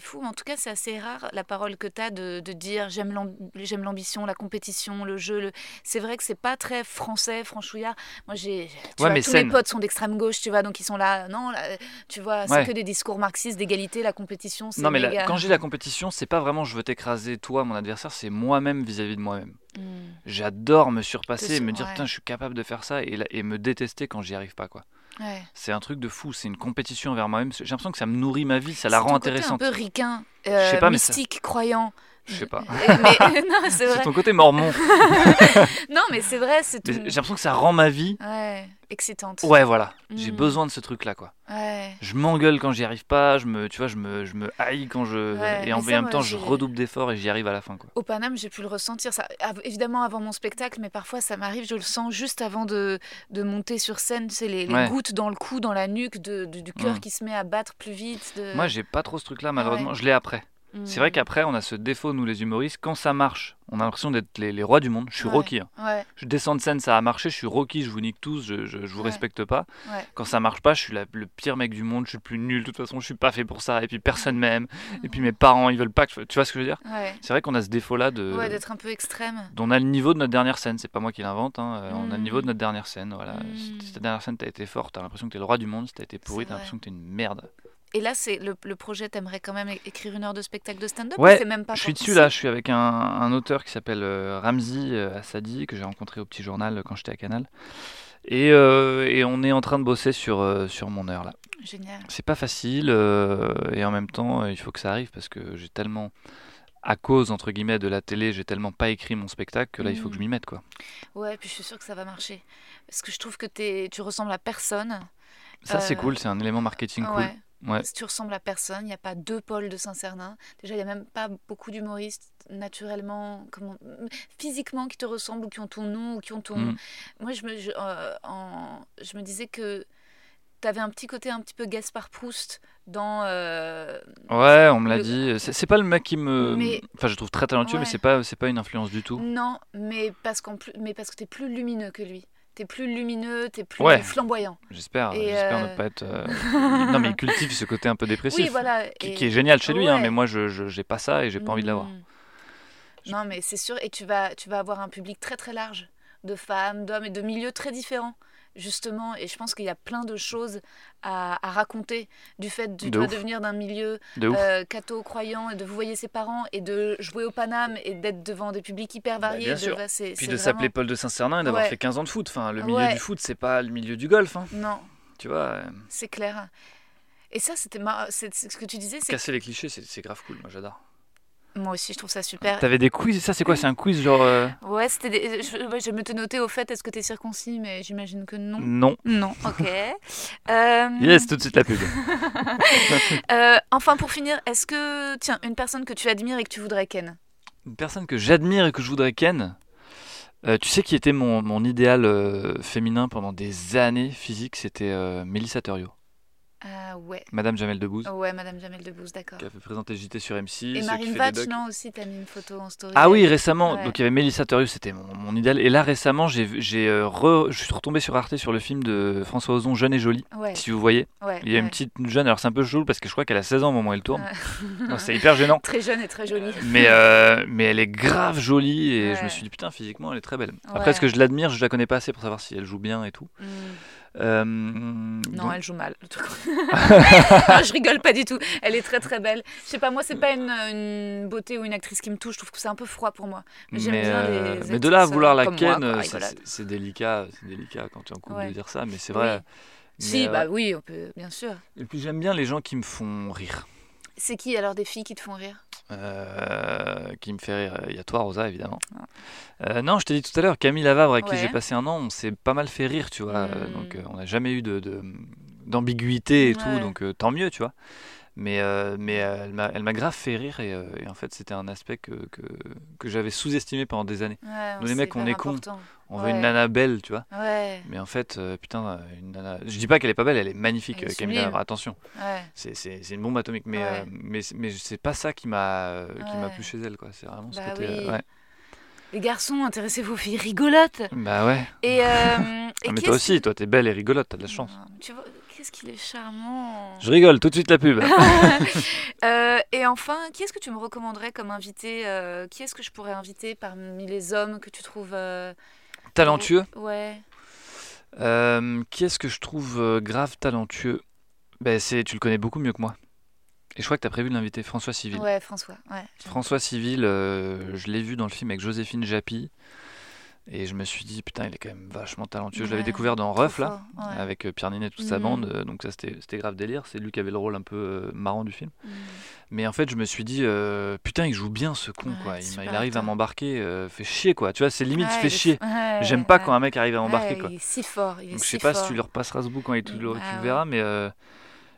S3: fou. En tout cas, c'est assez rare la parole que tu as de, de dire j'aime l'am- j'aime l'ambition, la compétition, le jeu. Le... C'est vrai que c'est pas très français, franchouillard. Moi, j'ai.
S4: Ouais,
S3: tous
S4: saine.
S3: mes potes sont d'extrême gauche, tu vois, donc ils sont là. Non, là, tu vois, c'est
S4: Ouais.
S3: que des discours marxistes d'égalité, la compétition.
S4: Non, mais la- quand j'ai la compétition, c'est pas vraiment je veux t'écraser, toi, mon adversaire, c'est moi-même vis-à-vis de moi-même.
S3: Hmm.
S4: J'adore me surpasser et me dire
S3: ouais.
S4: putain, je suis capable de faire ça et, et me détester quand j'y arrive pas, quoi.
S3: Ouais.
S4: C'est un truc de fou, c'est une compétition envers moi-même. J'ai l'impression que ça me nourrit ma vie, ça la rend intéressante.
S3: un peu ricain, euh,
S4: ça-
S3: mystique, croyant.
S4: Je sais pas.
S3: Et- mais non, c'est vrai.
S4: ton côté mormon.
S3: Non, mais c'est vrai, c'est tout.
S4: J'ai l'impression que ça rend ma vie.
S3: Ouais, excitante.
S4: Ouais, voilà. J'ai
S3: Mm.
S4: besoin de ce truc-là, quoi.
S3: Ouais.
S4: Je m'engueule quand j'y arrive pas, je me, tu vois, je me, je me haïs quand je.
S3: Ouais,
S4: et en
S3: ça,
S4: même
S3: moi,
S4: temps, je redouble d'efforts et j'y arrive à la fin, quoi.
S3: Au Paname, j'ai pu le ressentir. Ça, évidemment, avant mon spectacle, mais parfois ça m'arrive, je le sens juste avant de, de monter sur scène. C'est les, les
S4: Ouais.
S3: gouttes dans le cou, dans la nuque, de, de- du cœur
S4: Mm.
S3: qui se met à battre plus vite.
S4: Moi, j'ai pas trop ce truc-là, malheureusement. Je l'ai après.
S3: Mm.
S4: C'est vrai qu'après, on a ce défaut, nous les humoristes, quand ça marche, on a l'impression d'être les, les rois du monde. Je suis
S3: Ouais.
S4: Rocky. hein.
S3: Ouais,
S4: Je descends de scène, ça a marché, je suis Rocky, je vous nique tous, je, je, je vous
S3: Ouais.
S4: respecte pas. Quand ça marche pas, je suis la- le pire mec du monde, je suis le plus nul, de toute façon, je suis pas fait pour ça, et puis personne m'aime, et puis mes parents, ils veulent pas que je... Tu vois ce que je veux dire? C'est vrai qu'on a ce défaut-là de...
S3: D'être un peu extrême.
S4: on a le niveau de notre dernière scène, c'est pas moi qui l'invente, hein, euh, on a le
S3: Mm.
S4: niveau de notre dernière scène, voilà.
S3: Mm.
S4: Si ta dernière scène, t'as été fort, t'as l'impression que t'es le roi du monde, si t'as été pourri, t'as l'impression que t'es une merde.
S3: Et là, c'est le, le projet, t'aimerais quand même écrire une heure de spectacle de stand-up
S4: Ouais,
S3: même pas
S4: Je suis dessus là, je suis avec un, un auteur qui s'appelle euh, Ramzi euh, Assadi, que j'ai rencontré au Petit Journal euh, quand j'étais à Canal. Et, euh, et on est en train de bosser sur, euh, sur mon heure là.
S3: Génial.
S4: C'est pas facile et en même temps il faut que ça arrive parce que j'ai tellement, à cause entre guillemets de la télé, j'ai tellement pas écrit mon spectacle que là il faut que je m'y mette quoi.
S3: Ouais, puis je suis sûre que ça va marcher. Parce que je trouve que t'es- tu ressembles à personne.
S4: Ça c'est cool, c'est un élément marketing cool.
S3: Ouais. Si tu ressembles à personne, il n'y a pas deux pôles de Saint-Cernin. Déjà, il n'y a même pas beaucoup d'humoristes naturellement, comment, physiquement qui te ressemblent ou qui ont ton nom ou qui ont ton.
S4: Mm.
S3: Moi, je me, je, euh, en- je me disais que tu avais un petit côté un petit peu Gaspard Proust dans. euh,
S4: Ouais, on me l'a dit. C'est pas le mec qui me.
S3: Mais-
S4: Enfin, je trouve très talentueux, mais c'est pas, pas une influence du tout.
S3: Non, mais parce, qu'en plus, mais parce que tu es plus lumineux que lui. Tu es plus lumineux, tu es plus
S4: Ouais.
S3: flamboyant.
S4: J'espère. J'espère
S3: euh,
S4: ne pas être. euh, Non, mais il cultive ce côté un peu dépressif.
S3: Oui, voilà.
S4: qui,
S3: et-
S4: qui est génial chez lui, hein, mais moi je j'ai pas ça et j'ai pas envie de l'avoir.
S3: Mm. Non, mais c'est sûr, et tu vas, tu vas avoir un public très très large de femmes, d'hommes et de milieux très différents, justement. Et je pense qu'il y a plein de choses à, à raconter du fait de,
S4: De
S3: venir d'un milieu euh, catho-croyant et de vous voyer ses parents et de jouer au Paname et d'être devant des publics hyper variés.
S4: Bah, bien
S3: de-
S4: sûr.
S3: bah, c'est-
S4: Puis
S3: c'est
S4: de s'appeler Paul de Saint-Cernin et d'avoir
S3: Ouais.
S4: fait 15 ans de foot. Enfin, le milieu
S3: Ouais.
S4: du foot, c'est pas le milieu du golf. hein,
S3: Non,
S4: tu vois, euh,
S3: c'est clair. Et ça, c'était mar- c'est c'est ce que tu disais. c'est
S4: casser les clichés, c'est c'est grave cool. Moi j'adore.
S3: Moi aussi, je trouve ça super.
S4: T'avais des quiz, ça c'est quoi C'est un quiz genre. euh,
S3: Ouais, c'était des- je, je me te noter au fait, est-ce que tu es circoncis Mais j'imagine que non.
S4: Non.
S3: Non, ok. Euh,
S4: Yes, tout de suite la pub.
S3: Euh, enfin, pour finir, est-ce que, tiens, une personne que tu admires et que tu voudrais ken?
S4: Une personne que j'admire et que je voudrais ken? tu sais qui était mon, mon idéal féminin pendant des années physique, c'était Mélissa Theriot,
S3: Ah ouais.
S4: Madame Jamel Debbouze,
S3: Ouais, Madame Jamel Debbouze, d'accord.
S4: qui a fait présenter JT sur M6.
S3: Et Marine Vatch, non, aussi, t'as mis une photo en story.
S4: Ah oui, récemment.
S3: Ouais.
S4: Donc il y avait Mélissa Theriot, c'était mon, mon idéal. Et là récemment, j'ai, euh, je suis retombé sur Arte sur le film de François Ozon, Jeune et Jolie.
S3: Ouais,
S4: Si vous voyez,
S3: ouais.
S4: il y a une petite jeune. Alors c'est un peu chelou parce que je crois qu'elle a 16 ans au moment où elle tourne. C'est hyper gênant.
S3: Très jeune et très jolie.
S4: Mais, euh, mais elle est grave jolie et je me suis dit putain physiquement elle est très belle. Après est-ce que je l'admire? Je la connais pas assez pour savoir si elle joue bien et tout.
S3: Mm.
S4: Euh,
S3: Non,
S4: donc-
S3: elle joue mal. Non, je rigole pas du tout. Elle est très très belle. Je sais pas, moi, c'est pas une, une beauté ou une actrice qui me touche. Je trouve que c'est un peu froid pour moi. Mais
S4: mais,
S3: bien
S4: euh,
S3: les
S4: mais de là à vouloir
S3: euh,
S4: la ken, c'est- délicat, c'est délicat quand tu es en couple
S3: Ouais.
S4: de dire ça, mais c'est
S3: Oui.
S4: vrai.
S3: Si,
S4: Mais, euh,
S3: bah oui, on peut, bien sûr.
S4: Et puis j'aime bien les gens qui me font rire.
S3: C'est qui alors des filles qui te font rire?
S4: Euh, qui me fait rire. Il y a toi, Rosa, évidemment. Euh, non, je t'ai dit tout à l'heure, Camille Lavavre, avec qui
S3: Ouais.
S4: j'ai passé un an, on s'est pas mal fait rire, tu vois. Euh,
S3: Mm.
S4: Donc, euh, on n'a jamais eu de, d'ambiguïté et tout, donc euh, tant mieux, tu vois. Mais, euh, mais euh, elle m'a grave fait rire et, euh, et en fait, c'était un aspect que, que, que j'avais sous-estimé pendant des années.
S3: Ouais,
S4: Nous, les mecs, on est cons. On veut une nana belle, tu vois.
S3: Ouais,
S4: Mais en fait, euh, putain, une nana. Je dis pas qu'elle est pas belle, elle est magnifique,
S3: Elle est
S4: Camille. Lavavre, attention.
S3: ouais.
S4: C'est- une bombe atomique, mais, euh, mais, mais c'est pas ça qui m'a qui m'a plu chez elle, quoi. C'est vraiment ce
S3: Bah
S4: côté.
S3: oui. Les garçons, intéressez-vous aux filles rigolotes.
S4: Bah ouais.
S3: Et, et
S4: mais toi aussi, toi t'es belle et rigolote, t'as de la chance.
S3: Tu vois, qu'est-ce qu'il est charmant.
S4: Je rigole, tout de suite la pub.
S3: Euh, et enfin, qui est-ce que tu me recommanderais comme invité euh, Qui est-ce que je pourrais inviter parmi les hommes que tu trouves euh,
S4: Talentueux.
S3: Ouais.
S4: Qui est-ce que je trouve grave talentueux? Ben, c'est, Tu le connais beaucoup mieux que moi. Et je crois que tu as prévu de l'inviter, François Civil.
S3: Ouais, François. Ouais.
S4: François Civil, je l'ai vu dans le film avec Joséphine Japy. Et je me suis dit, putain, il est quand même vachement talentueux. je l'avais découvert dans Ruff, là,
S3: ouais.
S4: avec euh, Pierre Ninet et toute sa
S3: Mhm.
S4: bande. euh, donc ça, c'était, grave délire. C'est lui qui avait le rôle un peu euh, marrant du film.
S3: Mm.
S4: Mais en fait, je me suis dit, euh, putain, il joue bien ce con,
S3: Ouais,
S4: quoi. Il, arrive à m'embarquer, euh, fait chier, quoi. Tu vois, c'est limite, fait chier. J'aime pas quand un mec arrive à m'embarquer, quoi.
S3: Il est si fort. Il est
S4: Donc je
S3: si
S4: sais pas
S3: fort.
S4: si tu lui repasseras ce bout quand il- tu, le, tu le
S3: ouais.
S4: verras, mais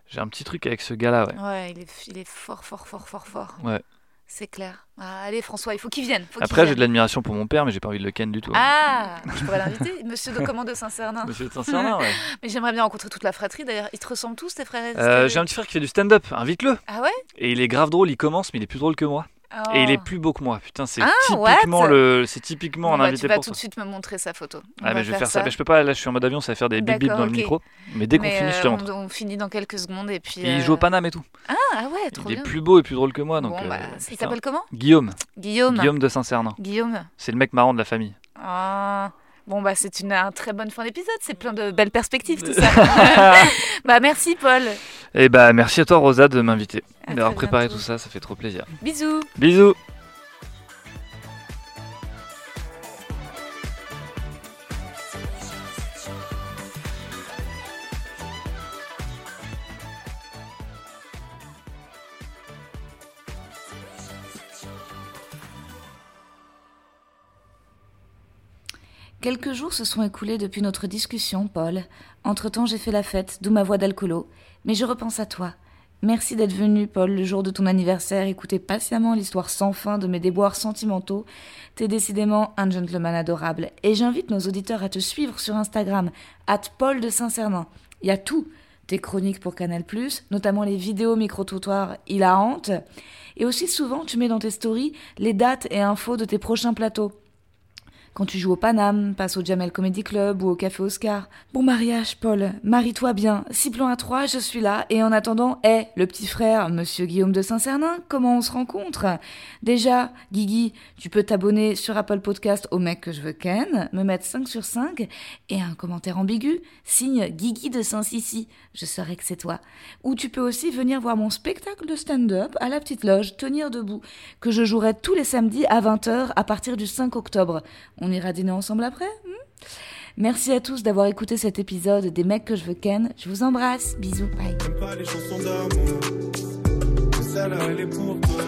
S4: j'ai un petit truc avec ce gars-là, ouais.
S3: Ouais, il est, il est fort, fort, fort, fort, fort.
S4: Ouais.
S3: C'est clair. Ah, allez, François, il faut qu'il vienne. faut
S4: Après, j'ai de l'admiration pour mon père, mais j'ai pas envie de le ken du tout. hein.
S3: Ah, je pourrais l'inviter, Monsieur de Commande de Saint-Cernin.
S4: Monsieur de Saint-Cernin, ouais.
S3: Mais j'aimerais bien rencontrer toute la fratrie. D'ailleurs, ils te ressemblent tous, tes frères et
S4: Euh,
S3: sœurs?
S4: j'ai un petit frère qui fait du stand-up, invite-le.
S3: Ah ouais?
S4: Et il est grave drôle, il commence, mais il est plus drôle que moi. Et il est
S3: Oh.
S4: plus beau que moi. Putain, c'est
S3: Ah,
S4: typiquement
S3: what?
S4: le, c'est typiquement
S3: Bon,
S4: un
S3: bah,
S4: invité
S3: Tu vas
S4: pour
S3: tout
S4: ça.
S3: de suite me montrer sa photo. On
S4: Ah, mais je vais faire ça. Mais je peux pas, là, je suis en mode avion, ça va faire des bip bip dans le micro. Mais dès qu'on finit, je te
S3: euh,
S4: montre.
S3: on, on finit dans quelques secondes et puis.
S4: Et il
S3: euh,
S4: joue au Paname et tout.
S3: Ah, ah ouais, trop
S4: Il
S3: bien.
S4: est plus beau et plus drôle que moi, donc.
S3: bon,
S4: euh,
S3: bah, il s'appelle comment?
S4: Guillaume.
S3: Guillaume.
S4: Guillaume de Saint-Cernin.
S3: Guillaume.
S4: C'est le mec marrant de la famille.
S3: Ah. Bon, bah, c'est une, un très bonne fin d'épisode. C'est plein de belles perspectives, tout ça. bah, merci, Paul.
S4: Et bah, merci à toi, Rosa, de m'inviter. D'avoir préparé
S3: bientôt.
S4: tout ça, ça fait trop plaisir.
S3: Bisous.
S4: Bisous.
S7: Quelques jours se sont écoulés depuis notre discussion, Paul. Entre-temps, j'ai fait la fête, d'où ma voix d'alcoolo. Mais je repense à toi. Merci d'être venu, Paul, le jour de ton anniversaire, écouter patiemment l'histoire sans fin de mes déboires sentimentaux. T'es décidément un gentleman adorable. Et j'invite nos auditeurs à te suivre sur Instagram, at Paul de Saint-Cernin. Il y a tout. Tes chroniques pour Canal+, notamment les vidéos micro-trottoirs hilarantes. Et aussi souvent, tu mets dans tes stories les dates et infos de tes prochains plateaux. Quand tu joues au Paname, passe au Jamel Comedy Club ou au Café Oscar. Bon mariage, Paul. Marie-toi bien. Six plans à trois, je suis là. Et en attendant, hé, le petit frère, monsieur Guillaume de Saint-Cernin, comment on se rencontre? Déjà, Guigui, tu peux t'abonner sur Apple Podcast au mec que je veux ken, me mettre 5 sur 5 et un commentaire ambigu, signe Guigui de Saint-Sissi. Je saurai que c'est toi. Ou tu peux aussi venir voir mon spectacle de stand-up à la petite loge, tenir debout, que je jouerai tous les samedis à 20h à partir du 5 octobre. On ira dîner ensemble après hmm? Merci à tous d'avoir écouté cet épisode des mecs que je veux ken. Je vous embrasse. Bisous. Bye.
S8: J'aime pas les chansons d'amour. Celle-là, elle est pour toi.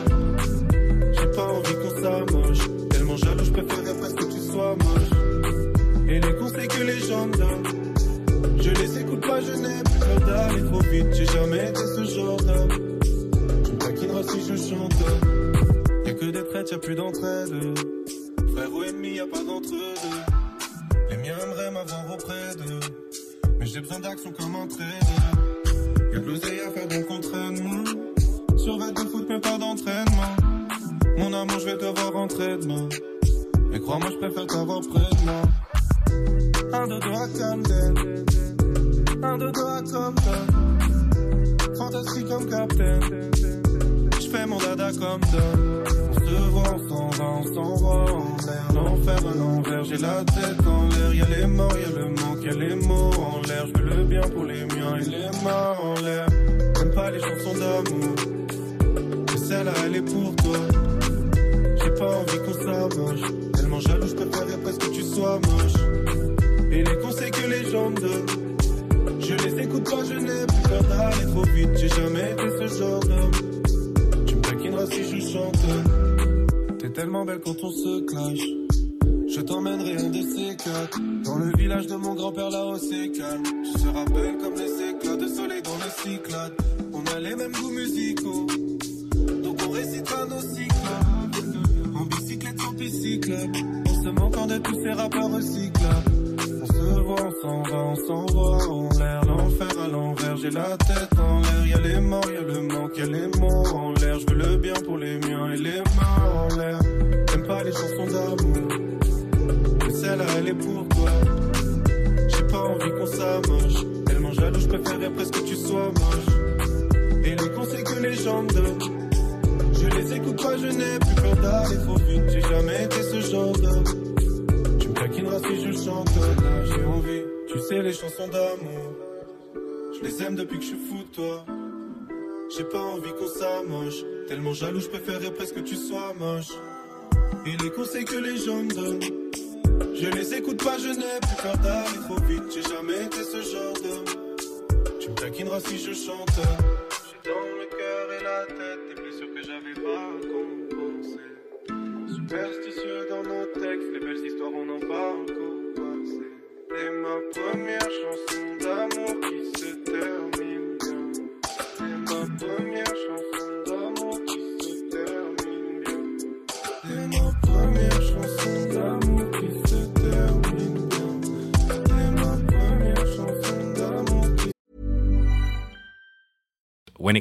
S8: J'ai pas envie qu'on s'amoche. Tellement jaloux, je préférerais presque que tu sois moche. Et les conseils que les gens me donnent. Je les écoute pas, je n'ai plus peur d'aller trop vite. J'ai jamais été ce genre d'homme. Tu me taquineras si je chante? Y'a que des traites, y'a plus d'entraide. Frère ou ennemi, y'a pas d'entre-deux. Les miens aimeraient m'avoir auprès d'eux. Mais j'ai besoin d'action comme un trader. Y'a de l'oseille à faire donc entraînement. Survêt de foot mais pas d'entraînement. Mon amour je vais devoir rentrer demain. Mais crois-moi je préfère t'avoir près de moi. Un dodo à Camden. Un dodo à Compton. Fantastique comme Captain. Fais mon dada comme Don. On se voit, on s'en va, on s'envoie en l'air. L'enfer à l'envers, j'ai la tête en l'air. Y'a les morts, y'a le manque, y'a les mots en l'air. Je veux le bien pour les miens et les mains en l'air. J'aime pas les chansons d'amour. Mais celle-là, elle est pour toi. J'ai pas envie qu'on s'amoche. Tellement jaloux, je préférerais presque que tu sois moche. Et les conseils que les gens me donnent. Je les écoute pas, je n'ai plus peur d'aller trop vite. J'ai jamais été ce genre d'homme. Si je chante. T'es tellement belle quand on se clash. Je t'emmènerai un de ces quatre. Dans le village de mon grand-père là-haut c'est calme. Tu seras belle comme les éclats de soleil dans le cyclade. On a les mêmes goûts musicaux. Donc on récitera nos cycles. En bicyclette sans bicyclette. On se manquant de tous ces rappeurs recyclables. On se voit, on s'en va, on s'envoie en l'air. L'enfer à l'envers, j'ai la tête en l'air. Y'a les morts, y'a le manque, y'a les mots en l'air. Et les mains en l'air. J'aime pas les chansons d'amour. aller pour toi. J'ai pas envie qu'on s'amoche. Tellement jaloux, je préférerais presque que tu sois moche. Et les conseils que les gens donnent. Je les écoute pas, je n'ai plus peur d'aller trop vite. J'ai jamais été ce genre d'homme. Tu me taquineras si je chante. J'ai envie. Tu sais, les chansons d'amour. Je les aime depuis que je suis fou de toi. J'ai pas envie qu'on s'amoche. Tellement jaloux, je préférerais presque que tu sois moche. Et les conseils que les gens me donnent. Je les écoute pas, je n'ai plus peur d'aller trop vite. J'ai jamais été ce genre d'homme. Tu me taquineras si je chante.